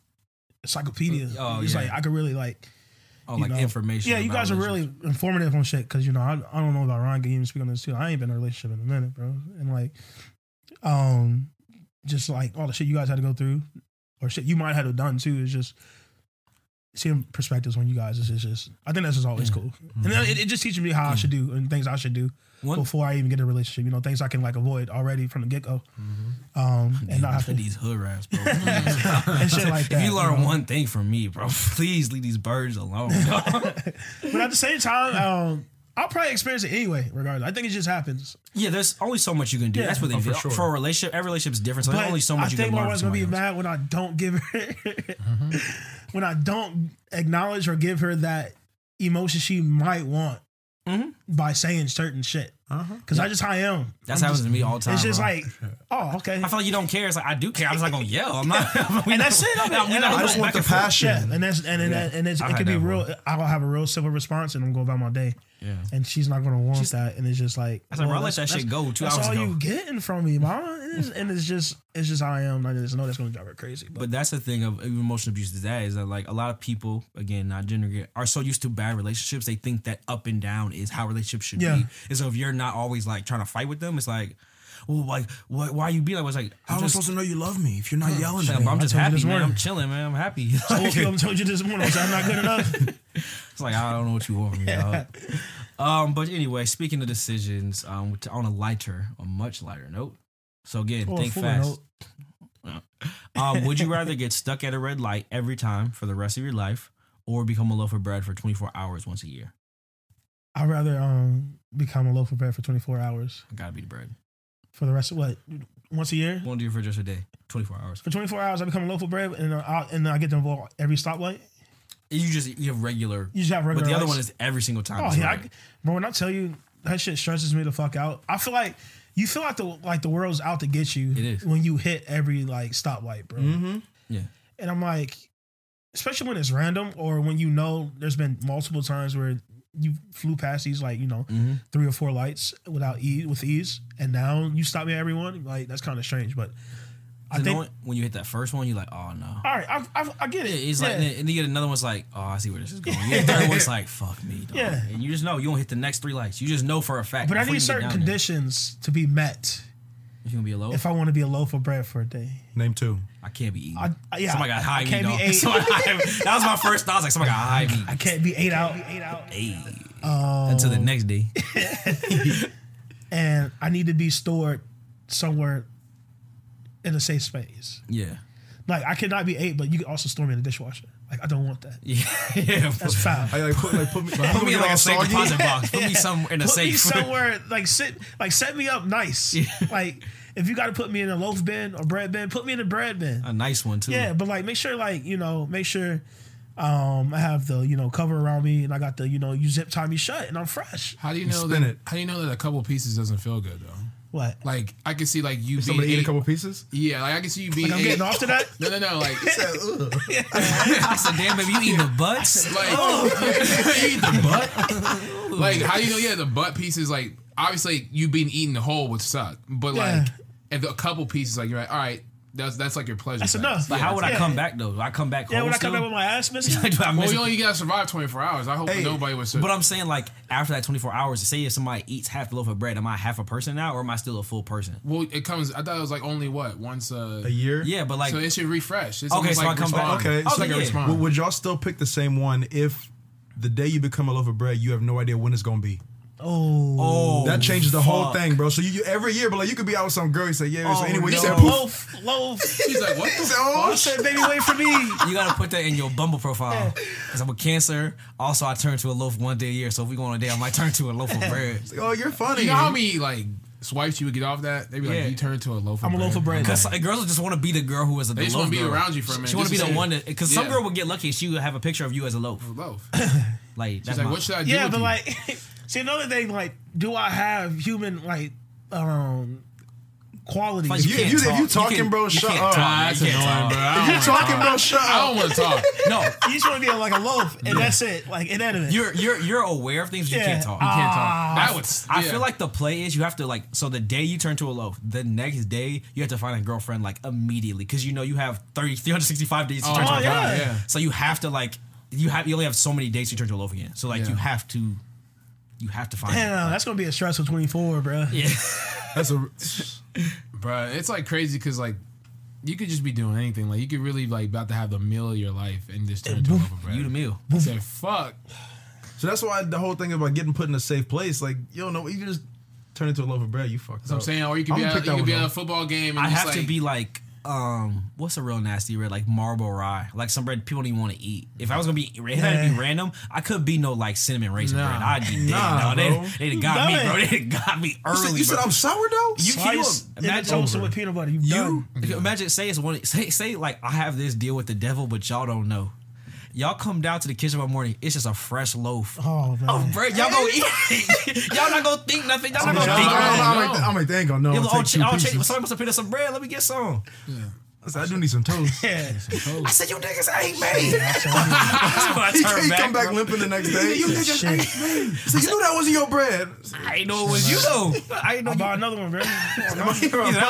encyclopedia. Oh, it's yeah. like I could really like Oh, like know. information. Yeah, you guys are really informative on shit because you know I, I don't know about Ryan. Can even speak on this too. I ain't been in a relationship in a minute, bro. And like, um, just like all the shit you guys had to go through, or shit you might have done too, is just seeing perspectives on you guys. Is just I think that's just always cool, and then it, it just teaches me how I should do and things I should do One- before I even get a relationship. You know, things I can like avoid already from the get go, um, and not have to these hood rats, bro. [LAUGHS] and shit like that. [LAUGHS] if you learn know? one thing from me, bro, please leave these birds alone. [LAUGHS] but at the same time, um, I'll probably experience it anyway. Regardless, I think it just happens. yeah, there's only so much you can do. Yeah. That's what they Oh, do. for For, a relationship, every relationship is different. So there's only so I much you can do. I think my wife's gonna be else. mad when I don't give her when I don't acknowledge or give her that emotion she might want Mhm. by saying certain shit. Uh-huh. Because I just how I am. That's I'm happens just- to me all the time. It's just bro. like, oh, okay. I feel like you don't care. It's like I do care. I'm just not gonna yell. I'm not. [LAUGHS] we And that's it. I mean, Yeah, and I just want the and passion. Yeah, and that's and and, Yeah. and it's, it can be real. I'll have a real civil response, and I'm going about my day. Yeah. And she's not gonna want that, and it's just like I was like, bro, I well, let that shit go two That's hours all ago. you getting from me, mama. And it's, and it's just it's just how I am. I just know that's gonna drive her crazy. But, But that's the thing of emotional abuse is that is that like a lot of people, again, not gender, are so used to bad relationships. They think that up and down is how relationships should Yeah. be. And so if you're not always like trying to fight with them, it's like, well, like, why, why you be like? I was like, How I'm am I just, supposed to know you love me if you're not yelling it's at like, me? I'm just happy, man. I'm chilling, man. I'm happy. I [LAUGHS] told you, I told you this morning. Was I not good enough? [LAUGHS] It's like I don't know what you want from me, [LAUGHS] dog. Um, but anyway, speaking of decisions, um, on a lighter, a much lighter note. So again, Or a think fast. note. Um, would you rather get stuck at a red light every time for the rest of your life, or become a loaf of bread for 24 hours once a year? I'd rather um become a loaf of bread for 24 hours I gotta be the bread. For the rest of what once a year. Won't do it for just a day. 24 hours. For 24 hours, I become a loaf of bread, and uh, I, and I get to involve every stoplight. You just you have regular, You just have regular. but the other one is every single time. Oh yeah, I, bro. When I tell you that shit stresses me the fuck out. I feel like you feel like the like the world's out to get you. It is. when you hit every like stoplight, bro. Mm-hmm. yeah. And I'm like, especially when it's random or when you know there's been multiple times where you flew past these like you know Mm-hmm. three or four lights without ease with ease, and now you stop me at everyone. Like that's kind of strange, but I think. when you hit that first one, you're like, oh no. all right, I, I, I get it. It's yeah. like, and then you get another one's like, oh, I see where this is going. [LAUGHS] You the third one's like, fuck me, dog. Yeah. And you just know you don't hit the next three lights. You just know for a fact. but I need certain down there, conditions to be met If you're gonna be a loaf, if I want to be a loaf of bread for a day. Name two. I can't be eating. I, I- yeah, somebody got high I me, can't dog. be [LAUGHS] eight. Somebody high me. That was my first thought. I was like, somebody got high me. I can't be eight out, eight out, Hey. Um, Until the next day. [LAUGHS] and I need to be stored somewhere in a safe space. Yeah. Like I cannot be eight, but you can also store me in the dishwasher. Like I don't want that. [LAUGHS] Yeah. yeah. That's foul. I like put like put me, Put me in like a safe soggy. deposit box. Put me [LAUGHS] somewhere in a Put safe. me somewhere like sit like set me up nice. [LAUGHS] Like if you got to put me in a loaf bin or bread bin, put me in a bread bin. a nice one too. Yeah, but like make sure like you know make sure um I have the you know cover around me and I got the you know you zip tie me shut and I'm fresh. How do you know spin that? it. How do you know that a couple pieces doesn't feel good though? What? Like I can see like you being Somebody ate a couple pieces. Yeah, like I can see you being Like I'm getting off to that. [LAUGHS] No, no, no. Like, [LAUGHS] I said, damn, baby, you eating the butts? like oh. [LAUGHS] you eat the butt. like how do you know? Yeah, the butt pieces. Like obviously, you being eaten the whole would suck. But Yeah. like, if a couple pieces, like you're like, all right, that's that's like your pleasure. That's enough. But how would I Yeah. come back though? Do I come back Yeah, whole when I still? come back with my ass missing. [LAUGHS] Do I miss Well, you only gotta survive 24 hours. I hope Hey, nobody was. But I'm saying like after that 24 hours, to say if somebody eats half a loaf of bread, am I half a person now, or am I still a full person? well, it comes. I thought it was like only what once A a. year. Yeah, but like So it should refresh. It's Okay, almost so like I come back- respond. Okay, it's so like a yeah. response. Would, would y'all still pick the same one if the day you become a loaf of bread, you have no idea when it's gonna be? Oh, Oh, That changes the whole thing, bro. So you, you every year, but like you could be out with some girl. You say, yeah. so Oh, anyway, you said, loaf, loaf. She's like, what [LAUGHS] He the said, oh, I said, baby, wait for me. You gotta put that in your Bumble profile. Cause I'm a Cancer. Also, I turn to a loaf one day a year. So if we go on a day, I might turn to a loaf of [LAUGHS] bread. oh, you're funny. You know how many like swipes you would get off that? They'd be like, Yeah. you turn to a loaf. I'm a loaf of bread. Cause like, girls just want to be the girl who is a They just wanna be girl. around you for a minute, She want to be the to one that because some girl would get lucky she would have a picture of you as a loaf. Loaf. [LAUGHS] Like She's like, what should I do? Yeah, but like, see another thing, like, do I have human like um qualities? Like, If you, if can't you, if you talk. talking, can't- bro, you shut up. talk. That's You annoying, talk. bro. I If don't you wanna talking, talk. bro, shut up. I don't want to talk. [LAUGHS] no. You just want to be like a loaf, and that's it. Like inanimate. You're you're you're aware of things, but you Yeah. can't talk. You can't Ah. talk. That would. I yeah. feel like the play is you have to like so the day you turn to a loaf, the next day you have to find a girlfriend like immediately because you know you have 30, 365 days to Oh, turn to my a God, loaf. yeah. So you have to like you have you only have so many days to turn to a loaf again. So like Yeah. you have to you have to find Damn, that's gonna be a stressful 24, bro. Yeah. [LAUGHS] That's a. [LAUGHS] Bruh, it's like crazy because like you could just be doing anything. Like you could really like about to have the meal of your life and just turn into a loaf of bread. You the meal. I said, fuck. So that's why the whole thing about getting put in a safe place, like you don't know, you just turn into a loaf of bread. You fucked So I'm saying, or you could I'm be gonna at, you could be at a football game. And I just, have to be like um what's a real nasty red like marble rye like some bread people don't even want to eat if I was gonna be it had to be random I could be no like cinnamon raisin Nah. bread I'd be dead Nah, no, they, bro. they done got me bro it. they done got me You early said, you said. I'm sourdough. You can you Slice and then imagine, toast it with peanut butter. You, you done. imagine say it's one say say like I have this deal with the devil, but y'all don't know. Y'all come down to the kitchen one morning, it's just a fresh loaf. Oh man. Oh, bread. Y'all gonna eat it. [LAUGHS] y'all not gonna think nothing. Y'all not I'm gonna think I'm- nothing. I'm- I'm like, I'm like, they ain't gonna know. You're I'm like, gonna oh, ch- two oh, ch- somebody must have put in some bread. Let me get some. I said, I do need some toast. [LAUGHS] yeah. I said, you niggas ain't made. [LAUGHS] That's when I He, turned he back, come back bro. limping the next [LAUGHS] day. You niggas Shit. ain't me. So you knew that wasn't your bread. I ain't know it was you though. I ain't know I bought another one, bro. Yeah, that was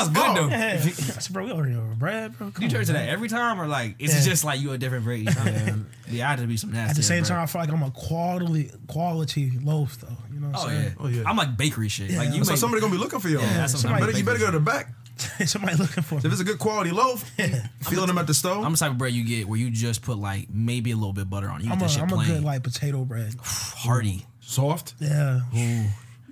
good though. Yeah. I said, bro, we already know bread, bro. Come You on, turn to man. that every time, or like is Yeah. it just like you a different breed? each time? yeah, I had to be some nasty. At the same bread. time, I feel like I'm a quality quality loaf, though. You know what Oh I'm yeah. saying? Oh, yeah. I'm like bakery shit. Like you So make, somebody gonna be looking for y'all. that's what I'm better, you better go to the back. [LAUGHS] Somebody looking for If me. it's a good quality loaf, [LAUGHS] feeling them at the stove. I'm the type of bread you get where you just put like maybe a little bit butter on it. You I'm get a, that shit I'm a good like potato bread. [SIGHS] hearty. soft. Yeah.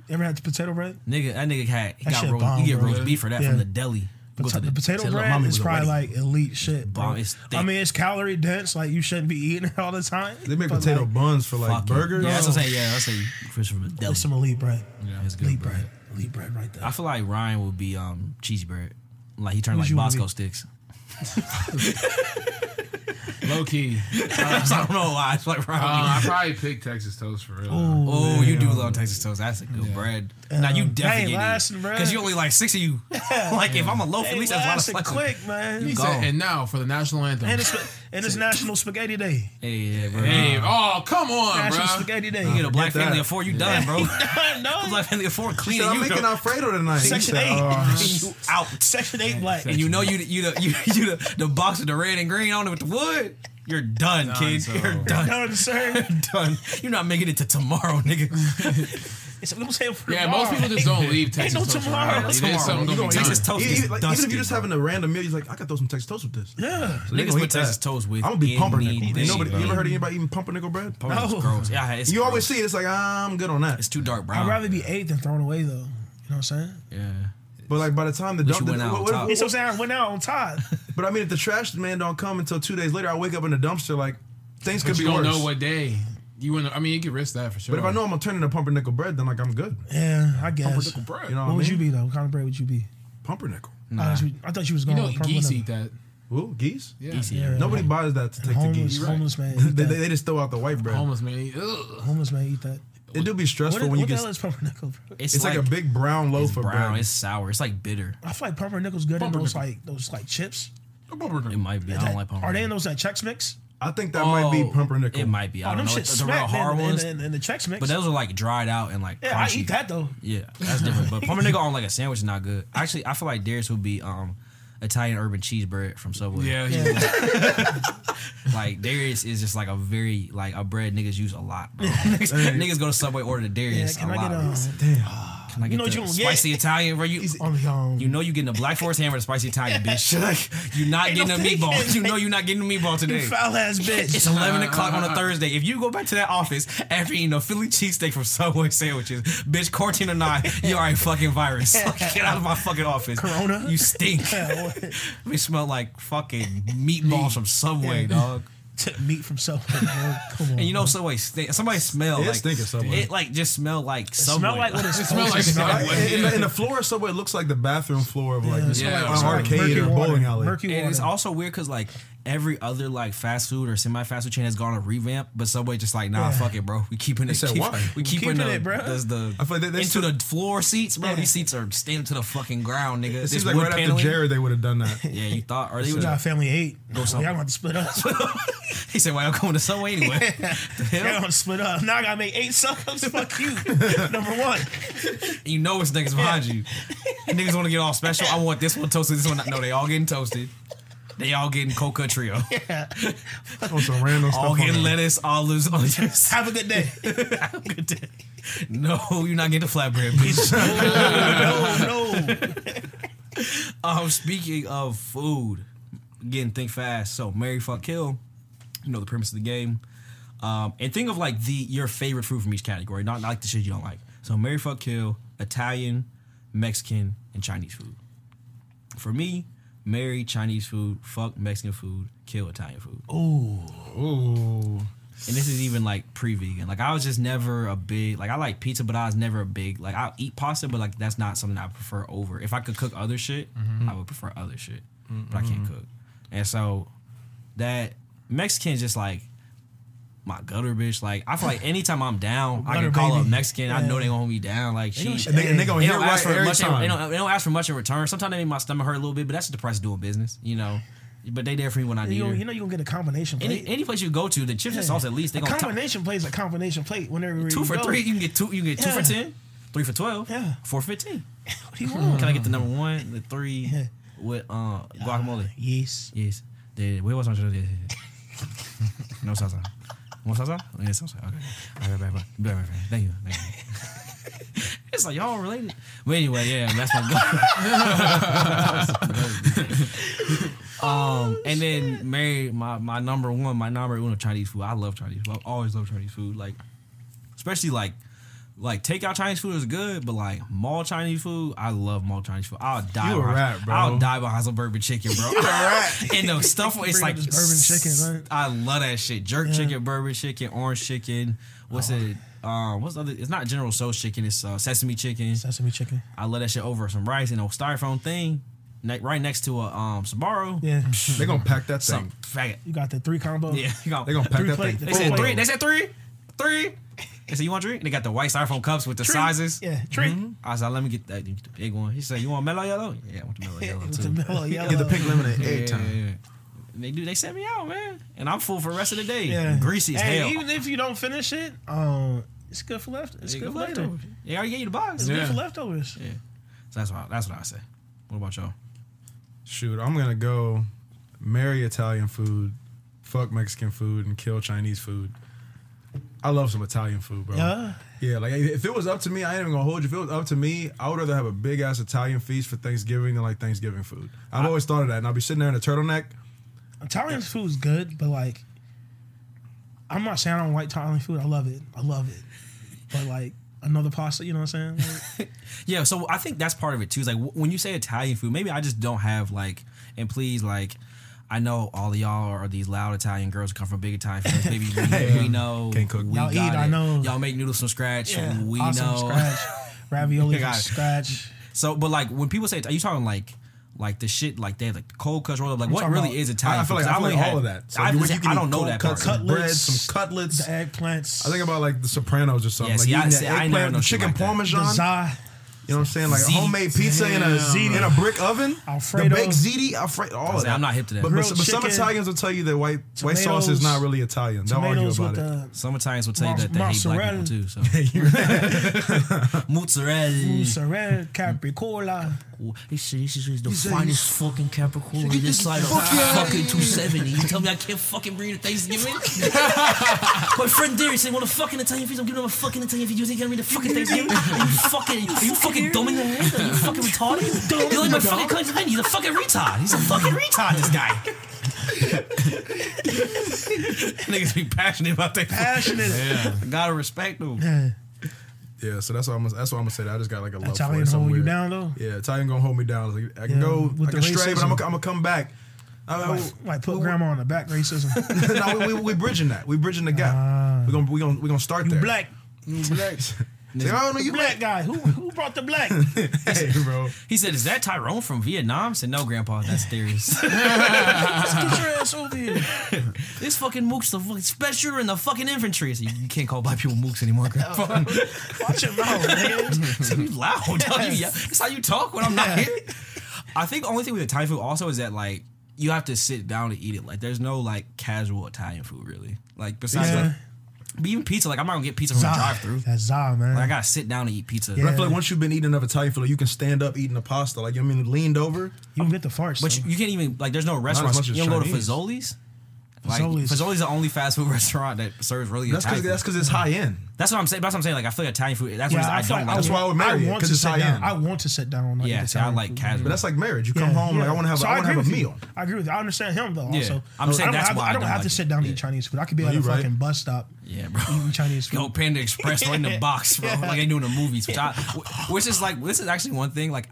Ever had the potato bread? Nigga, that nigga had he That got roast, bomb, you get roast beef for that Yeah. from the deli. You go The potato Tell her bread mommy is was probably wedding. like elite shit. Bro. Bomb, it's thick. I mean, it's calorie dense. Like you shouldn't be eating it all the time. They make potato like, buns for like burgers. Yeah, that's what I'm saying. Yeah, that's say fish from the deli. It's some elite bread. Yeah. It's good Elite bread. bread. Elite bread right there. I feel like Ryan would be um cheesy bread. Like he turned What like you wanna Bosco be? sticks. [LAUGHS] Low key. I don't know why. I feel like Uh, Ryan. I would be- probably pick Texas toast for real. Oh, you do love Texas toast. That's a good bread. now you definitely ain't get lasting, it bruh. because you only like six of you. [LAUGHS] like if I'm a loaf, at Hey, least that's a lot of lasting slices. quick, man. He go. said, and now for the national anthem. And it's and it's National Spaghetti Day. Hey, yeah, bro. Hey, oh, come on, National bro. Spaghetti Day. You get a black Get that. family of four, you done, bro. [LAUGHS] no, black family of four, clean said, I'm you making go. Alfredo tonight. Section said, eight. "Uh, you out. Section eight black. And you know you you the you, [LAUGHS] you the, the box with the red and green on it with the wood. You're done, kid. so- You're done. done, sir. [LAUGHS] done. You're not making it to tomorrow, nigga. [LAUGHS] It's, I'm saying for Yeah, tomorrow. most people just don't leave Texas no toast tomorrow. around. It is Tomorrow. something You gonna be don't- done. Texas toast Even, is even- like, even if you're just bro. having a random meal, he's like, I could throw some Texas toast with this. Yeah. So Niggas gonna put eat that. Texas toast with I'm gonna be pumpernickel. anything, Ain't nobody, you ever bro. heard anybody eating pumpernickel bread? Pumpernickel's No. gross. Yeah, it's You always see it. It's like ah, I'm good on that. It's too dark brown. I'd rather be ate than thrown away though. You know what I'm saying? yeah. But like by the time the But dump, you went out what- on what- top. It's what I'm saying. I went out on top. [LAUGHS] but I mean, if the trash man don't come until two days later, I wake up in the dumpster like things could But could you be don't worse. know what day. You wouldn't. I mean, you could risk that for sure. but if I know I'm gonna turn into pumpernickel bread, then like I'm good. Yeah, I guess. Pumpernickel bread. You know what, What I would you be though? What kind of bread would you be? Pumpernickel. I, thought you, I thought you was you going. know, with geese eat that. Ooh, geese? Yeah. Geese eat Yeah. it. Nobody buys that to take to Homeless, geese. homeless man. Eat they, that. they, they just throw out the white bread. Homeless man. eat- Ugh. homeless man eat that. It do be stressful what when you the get. hell is pumpernickel? Bro? It's, It's like, a big brown loaf it's of brown. bread. It's sour. It's like bitter. I feel like pumpernickel's good in those Pumpernickel. like those like chips. It might be. I don't like pumpkin. Are they in those like Chex Mix? I think that might be Oh, pumpernickel. It might be. I Oh, don't them know. shit It's the real smack hard in, in, ones. in, in the Chex Mix. But those are like dried out and like yeah, I crunchy. eat that though. Yeah, that's different. But [LAUGHS] pumpernickel on like a sandwich is not good. Actually, I feel like Darius would be um Italian herb and cheese bread from Subway. Yeah. Yeah. [LAUGHS] Like Darius is just like a very like a bread niggas use a lot. Bro. [LAUGHS] niggas, niggas go to Subway order the Yeah, Darius can a I lot. get bro. a Damn. Can I get You know the you spicy get? Italian, bro? You, the, um, you know you getting the black forest hammer, the spicy Italian, bitch. [LAUGHS] Like you're not getting a meatball. You know you're not getting a meatball today. you foul ass bitch. It's 11 o'clock on a Thursday. If you go back to that office after eating a Philly cheesesteak from Subway sandwiches, bitch, quarantine or not, you are a fucking virus. [LAUGHS] Get out of my fucking office. Corona? You stink. Yeah, [LAUGHS] we smell like fucking meatballs from Subway, dog. Took meat from Subway. bro. Come on. And you know bro. Subway stink. Somebody smell It like stink at Subway. It like just smell like Subway. smell like what it's [LAUGHS] It smells supposed to like smell. Subway. in, the, in the floor of Subway, it looks like the bathroom floor of like Yeah, it smell Yeah, like- an like arcade murky or water, bowling alley. Murky And it's also weird because like every other like fast food or semi fast food chain has gone a revamp, but Subway just like nah, Yeah. fuck it, bro. We keeping it. said keep- why? We keeping, keeping the, it, bro. There's the I feel like they- they into still- the floor seats, bro. Yeah. These seats are staying to the fucking ground, nigga. It This seems like wood right after paneling- Jared, they would have done that. [LAUGHS] Yeah, you thought, or they We was, got family eight. Y'all somewhere. gonna have to split up. [LAUGHS] he said, "Why I'm going to Subway anyway?" [LAUGHS] the Y'all hell? gonna split up. Now I gotta make eight suckups. Fuck you. Number one. You know it's niggas behind you. Niggas want to get all special. I want this one toasted. This one, not. no. They all getting toasted. They all getting coca trio. [LAUGHS] On some random stuff. all on getting there. lettuce, olives, [LAUGHS] onions. Have a good day. [LAUGHS] Have a good day. No, you're not getting the flatbread, bitch. no, no. um, speaking of food, again, think fast. So, Mary fuck kill. You know the premise of the game. Um, and think of like the your favorite food from each category, not like the shit you don't like. So, Mary fuck kill, Italian, Mexican, and Chinese food. For me, marry Chinese food, fuck Mexican food, kill Italian food. Ooh. Ooh. And this is even like pre-vegan. Like I was just never a big like I like pizza, but I was never a big like I'll eat pasta, but like that's not something I prefer over. If I could cook other shit, mm-hmm. I would prefer other shit, but I can't mm-hmm. cook. And so that Mexican just like my gutter bitch. Like I feel like [SIGHS] anytime I'm down, I can call up baby. Mexican. I know they gonna hold me down. Like she. And they, and they gonna They don't ask for much. In, time. they, don't, they don't ask for much in return. Sometimes they make my stomach hurt a little bit, but that's just the price of doing business, you know. But they there for me when I need You, her. know, you know you're gonna get a combination plate. Any, any place you go to, the chips and sauce at least they a gonna combination plate is a combination plate. Whenever two for go. three. You can get two. You can get two Yeah. for ten, three for twelve, Yeah. four for fifteen. [LAUGHS] What do you [LAUGHS] want? Can I get the number one, the three Yeah. with uh guacamole? Yes. Yes. The where was my [LAUGHS] No salsa. Oh, yeah, salsa. Okay. All right, right, right, right. Right, right. Thank you. Thank you. it's like y'all related. But anyway, yeah, that's my go. [LAUGHS] um, and then Mary, my my number one, my number one of Chinese food. I love Chinese food. I always love Chinese food. Like, especially like like takeout Chinese food is good, but like mall Chinese food, I love mall Chinese food. I'll die. You a behind, rat, bro. I'll die behind some bourbon chicken, bro. you a rat. [LAUGHS] And the [LAUGHS] stuff it's like bourbon chicken, right? I love that shit. Jerk Yeah. chicken, bourbon chicken, orange chicken. What's it? Um, what's the other? It's not General Tso's chicken. It's uh, sesame chicken. Sesame chicken. I love that shit over some rice and a styrofoam thing, ne- right next to a um Sbarro. Yeah. [LAUGHS] they're gonna pack that Some thing. faggot. You got the three combo. Yeah, you got. They gonna pack that plate- thing. They said three. They said three. Three. They said you want three? And they got the white styrofoam cups with the Tree. sizes. Yeah. Tree. I said, let me get that get the big one. He said, you want mellow yellow? Yeah, I want the mellow [LAUGHS] yellow With the too. mellow [LAUGHS] yellow. Get the pink lemonade Yeah, every yeah, time. yeah. And They do. They set me out, man, and I'm full for the rest of the day. Yeah. Greasy as hey, hell. Even if you don't finish it, um, it's good for left. It's They good good for later. leftovers. They already gave you the box. It's Yeah. good for leftovers. Yeah. So that's what that's what I say. What about y'all? Shoot, I'm gonna go marry Italian food, fuck Mexican food, and kill Chinese food. I love some Italian food, bro. Yeah. Yeah, like if it was up to me, I ain't even gonna hold you. If it was up to me, I would rather have a big ass Italian feast for Thanksgiving than like Thanksgiving food. I've always thought of that, and I'll be sitting there in a turtleneck. Italian food's good, but like, I'm not saying I don't like Italian food. I love it. I love it. But like another pasta, you know what I'm saying? Like, [LAUGHS] Yeah, so I think that's part of it too. Is like when you say Italian food, maybe I just don't have like. And please, like, I know all of y'all are these loud Italian girls who come from big Italian families. [LAUGHS] Maybe we, we know. Can't cook. We Y'all got eat, I it. know. Y'all make noodles from scratch. yeah, we awesome know. scratch, [LAUGHS] ravioli from scratch. So, but like when people say, are you talking like? Like the shit, like they have like the cold cuts rolled up. Like I'm what really about- is Italian? I feel food? like, 'Cause I I've feel like only all of that. So I, you, you can I don't know that cuts, part. some bread, some cutlets. The eggplants. I think about like the Sopranos or something. Yeah, like see, I- eating see, that I never eggplant, no the chicken like that. parmesan. The za. You know what I'm saying? Like a homemade pizza in a in a brick oven. Alfredo. The baked ziti, Alfredo, all of that. I'm not hip to that. But, but, Grilled but some chicken, Italians will tell you that white white sauce is not really Italian. They'll argue Tomatoes about with it. the Some Italians will tell you that they hate black mozzarella. people too. So [LAUGHS] [LAUGHS] mozzarella. mozzarella, capricola. This shit, this is the finest fucking Capricorn this side of fucking 270. You tell me I can't fucking bring you to Thanksgiving? [LAUGHS] My friend Derry said, "Want a fucking Italian feast? I'm giving him a fucking Italian feast. You think I'm gonna fucking Thanksgiving? Are you fucking, are you fucking dumb in the head? Are you [LAUGHS] fucking retarded? You're like my fucking cousin Vinny. He's a fucking retard. He's a fucking retard. This guy. [LAUGHS] Niggas be passionate about that. Passionate. Yeah. Gotta respect them. Yeah. Yeah, so that's what I'm gonna, that's what I'm gonna say. I just got like a love for Italian it. something holding you weird. down though. Yeah, Italian gonna hold me down. Like, I can Yeah, go, with I the can stray, but I'm gonna, I'm gonna come back. I, I, Like, like put we- grandma on the back racism. [LAUGHS] no, we, we, we bridging that. We bridging the gap. Ah. we're gonna we gonna we gonna start You there. black. black. Say, oh no, you Black guy. Who who brought the black? [LAUGHS] Hey, bro. He said, "Is that Tyrone from Vietnam?" I said, "No, Grandpa, that's Darius." [LAUGHS] Get your ass over here. [LAUGHS] this fucking mook's the fucking special in the fucking infantry. So you, you can't call black people mooks anymore, Grandpa. Watch your mouth, nigga. so you loud. dog. You yell. That's how you talk when I'm not here. I think the only thing with Italian food also is that like you have to sit down to eat it. Like there's no like casual Italian food really. Like besides Yeah. like but even pizza, like I'm not gonna get pizza from a drive through. That's za, man. Like I gotta sit down and eat pizza. But I feel like once you've been eating enough Italian food, like, you can stand up eating a pasta. Like you know what I mean, leaned over. you don't get the farts. But though. you, you can't even like. There's no restaurants. much as You don't go to Chinese. Fazoli's. Like, Fazoli's. Fazoli's the only fast food [LAUGHS] restaurant that serves really That's because that's because it's high end. That's what I'm saying. That's what I'm saying. Like I feel like Italian food. That's yeah, what I, feel don't like like. That's why I would marry it, want 'cause to it's sit high down. end. I want to sit down. on like Yeah, see, I Italian like food. casual. But that's like marriage. You Yeah, come home, like. I want to have, So I want to have a with you. meal. I agree with you. I understand him though. Yeah. Also, I'm saying I don't that's have, why I I don't don't have like to sit down to eat Chinese food. I could be at a fucking bus stop Yeah, bro. eating Chinese food. [LAUGHS] Go Panda Express right in the box, bro. [LAUGHS] Like they do in the movies. Which, I, which is like, this is actually one thing. Like,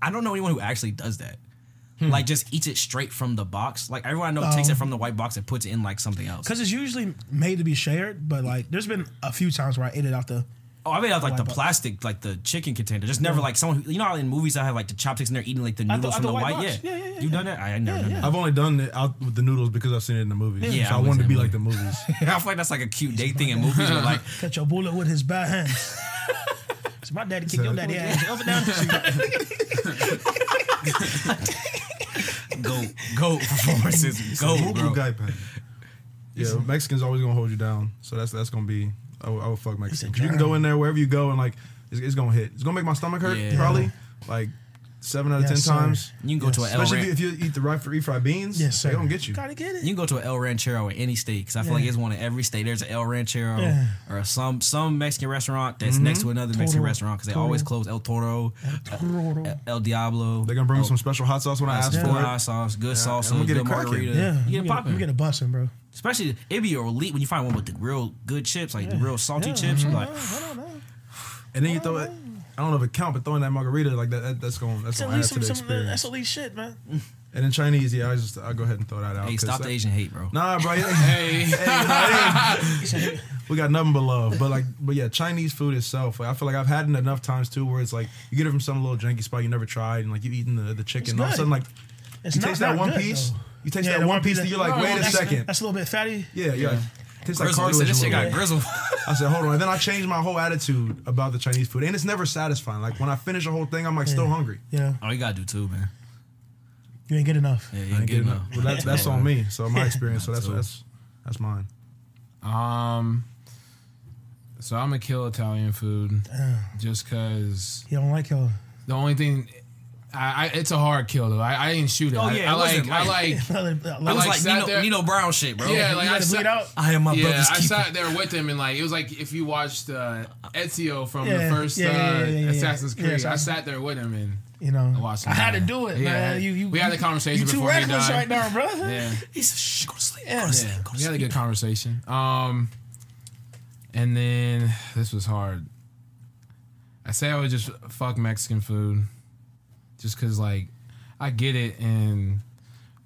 I don't know anyone who actually does that. Hmm. Like, just eats it straight from the box. Like everyone I know takes it from the white box and puts it in like something else. Because it's usually made to be shared, but like there's been a few times where I ate it out the. Oh, I made out like the White box. plastic, like the chicken container. Just never like someone who, you know how in movies I have like the chopsticks and they're eating like the Out the- noodles from the the, white white. box. Yeah. Yeah, yeah, yeah, you done that? I ain't never Yeah, done yeah. that. I've only done it out with the noodles because I've seen it in the movies. Yeah, so I I wanted to be the like the movies. [LAUGHS] I feel like that's like a cute date thing in movies. But like, [LAUGHS] Catch your bullet with his bad hands. [LAUGHS] so my daddy kicked your daddy ass up and down. [LAUGHS] go, go [LAUGHS] performances, go, Google bro. guy. Yeah, Mexicans always gonna hold you down. So that's that's gonna be. I would, I would fuck Mexican. 'Cause you can go in there wherever you go and like it's, it's gonna hit. It's gonna make my stomach hurt Yeah. probably like seven out of Yes, ten sir. times. You can go to an El Especially Ran- if you, eat the right for fried beans. Yes, sir. They gonna get you. Gotta get it. You can go to an El Ranchero in any state because I feel like Yeah. it's one in every state. There's an El Ranchero Yeah. or some some Mexican restaurant that's Mm-hmm. next to another Mexican restaurant because they Toro. always close. El Toro, Toro. El Diablo. They're gonna bring me Oh, some special hot sauce when I ask some for it. hot sauce, good Yeah, salsa, I'm gonna get good it cracking. margarita. Yeah, you you get it get, popping. you get a busting, bro. Especially it'd be elite when you find one with the real good chips, like the real salty Yeah. chips. You're like, I don't know. And then you throw it. I don't know if it count, but throwing that margarita like that, that that's going that's That's at gonna add least to some, the some experience. that's elite shit, man. [LAUGHS] And in Chinese, yeah, I just I go ahead and throw that out. hey, 'cause stop the Asian hate, bro. Nah, bro. yeah. [LAUGHS] Hey, [LAUGHS] we got nothing but love. But like, but yeah, Chinese food itself. Like, I feel like I've had it enough times too, where it's like you get it from some little janky spot you never tried, and like you eating the, the chicken. All of a sudden, like It's you not taste that that one good, piece. though. You taste Yeah, that one one piece, piece and you're like, Oh, wait a second. That's a little bit fatty. Yeah, yeah. Tastes like Grizzle, he said cartilage. this a shit got bit. grizzle. [LAUGHS] I said, hold on. And then I changed my whole attitude about the Chinese food, and it's never satisfying. Like when I finish a whole thing, I'm like still hungry. Yeah, oh, you gotta do too, man. you ain't get enough. Yeah, you I ain't ain't getting getting enough. Well, that's that's on me. [LAUGHS] So my experience. So that's So- that's that's mine. um, so I'm gonna kill Italian food just because You don't like your. the only thing. I, I, it's a hard kill though. I, I didn't shoot it. Oh, yeah, I it like wasn't I like [LAUGHS] It was like, like Nino, there- Nino Brown shit, bro. yeah. you Like I gotta sat, out. I am my yeah, brother's I sat there with him, and like it was like if you watched uh, Ezio from Yeah, the first yeah, uh, yeah, yeah, yeah, yeah. Assassin's Yeah, Creed. I sat there with him, and You know, I watched. I had to do it, Yeah, man. You, you, we had a conversation You too before he died. right now, bro. [LAUGHS] Yeah. He said, "Shh, go to sleep. Yeah. Go to sleep. Go to we had a good conversation. Um, and then this was hard. I say I would just fuck Mexican food, just cause like I get it, and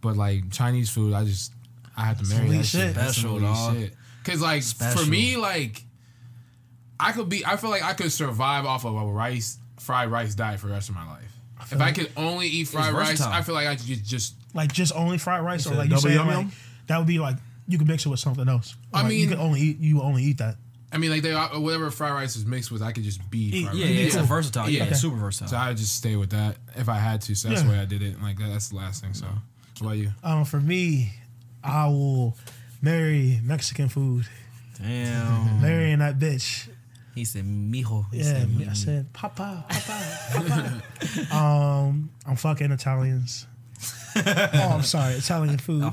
but like Chinese food, I just I have to marry that shit. shit. That's some Special, elite dog. shit. Cause like Special. for me, like I could be. I feel like I could survive off of a rice fried rice diet for the rest of my life. If I could only eat fried rice, versatile. I feel like I could just, just Like just only fried rice, or like you double saying like that would be like you could mix it with something else. I Like, you could only eat you only eat that. I mean, like they whatever fried rice is mixed with, I could just be. Eat- Fried Yeah, rice. yeah, it's a versatile. Yeah, Yeah. it's super versatile. So I would just stay with that if I had to. So that's Yeah. the way I did it. Like that's the last thing. So what about you? Um, for me, I will marry Mexican food. Damn. Marrying that bitch. He said, "Mijo." He Yeah, said, I said, Papa, Papa, Papa. [LAUGHS] um, I'm fucking Italians. [LAUGHS] oh, I'm sorry, Italian food. [LAUGHS]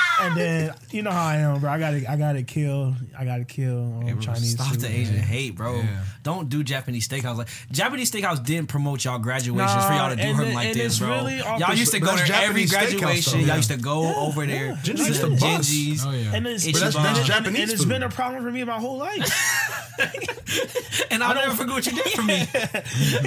And then you know how I am, bro. I gotta, I gotta kill, I gotta kill um, Hey, bro, Chinese stop food. the Asian hate, bro. Yeah. Don't do Japanese steakhouse. Like Japanese steakhouse didn't promote y'all graduations Nah, for y'all to do and her it- like and this, bro. really y'all the- used to but go that's every Japanese steakhouse, graduation. though. Y'all used to go over there. Yeah. Ginger to used to the bust. Genji's. Oh yeah. And it's, But that's- that's and- Japanese and it's food. been a problem for me my whole life. [LAUGHS] And I'll never forget what you did for me. [LAUGHS]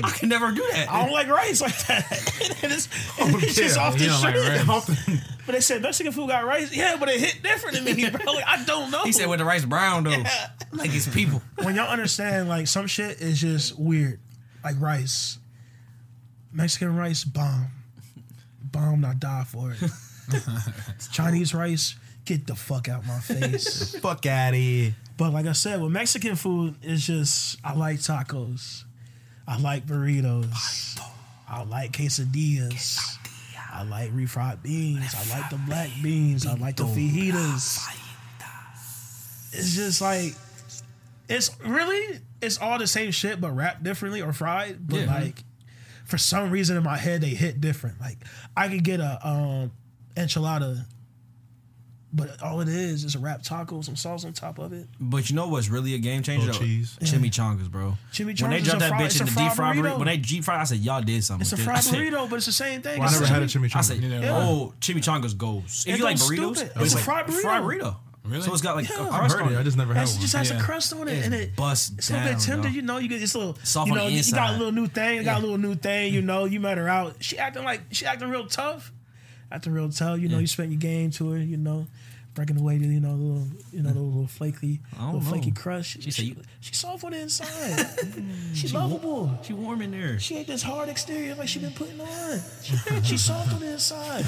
I can never do that. I don't like rice like that. [LAUGHS] and it's, and it's just off the you don't like strip. rice. But they said Mexican food got rice. Yeah, but it hit different to me, bro. [LAUGHS] Like, I don't know. He said with the rice brown though. [LAUGHS] Like it's people. when y'all understand, like some shit is just weird, like rice. Mexican rice, bomb, bomb. Not die for it. [LAUGHS] Chinese rice, get the fuck out my face. Fuck out of here. but like I said, with Mexican food, it's just I like tacos, I like burritos, I like quesadillas. I like refried beans. I like the black beans. I like the fajitas. It's just like it's really it's all the same shit but wrapped differently or fried. But Yeah. like for some reason in my head they hit different. Like I could get a um enchilada, but all it is is a wrapped taco, some sauce on top of it. But you know what's really a game changer? Little though? cheese. Chimichangas, bro. Chimichangas When they is dropped that fry- bitch it's in the deep fry burrito. burrito. When they deep fry, I said y'all did something. It's a fried this. I said- burrito, but it's the same thing. Well, I never a had a chimi- chimichanga. I said, Yeah. oh, chimichangas goes. If It you like burritos, stupid. it's It's a like fried burrito. Fried burrito. Really? So it's got like Yeah. a I've crust on it. I just never had It one. just has Yeah. a crust on it, It's and it bust it's a little bit tender. dog. You know, you get this little Soft You on know, the you got a little new thing. You got Yeah. a little new thing. You [LAUGHS] know, you met her out. She acting like she acting real tough. Acting real tough. You know, you spent your game to her. You know, breaking away to you know, little you know, little, little flaky, little flaky know. crush. She, said she, you- she's soft on the inside. [LAUGHS] she's lovable. She warm in there. She ain't this hard exterior like she been putting on. She's soft on the inside.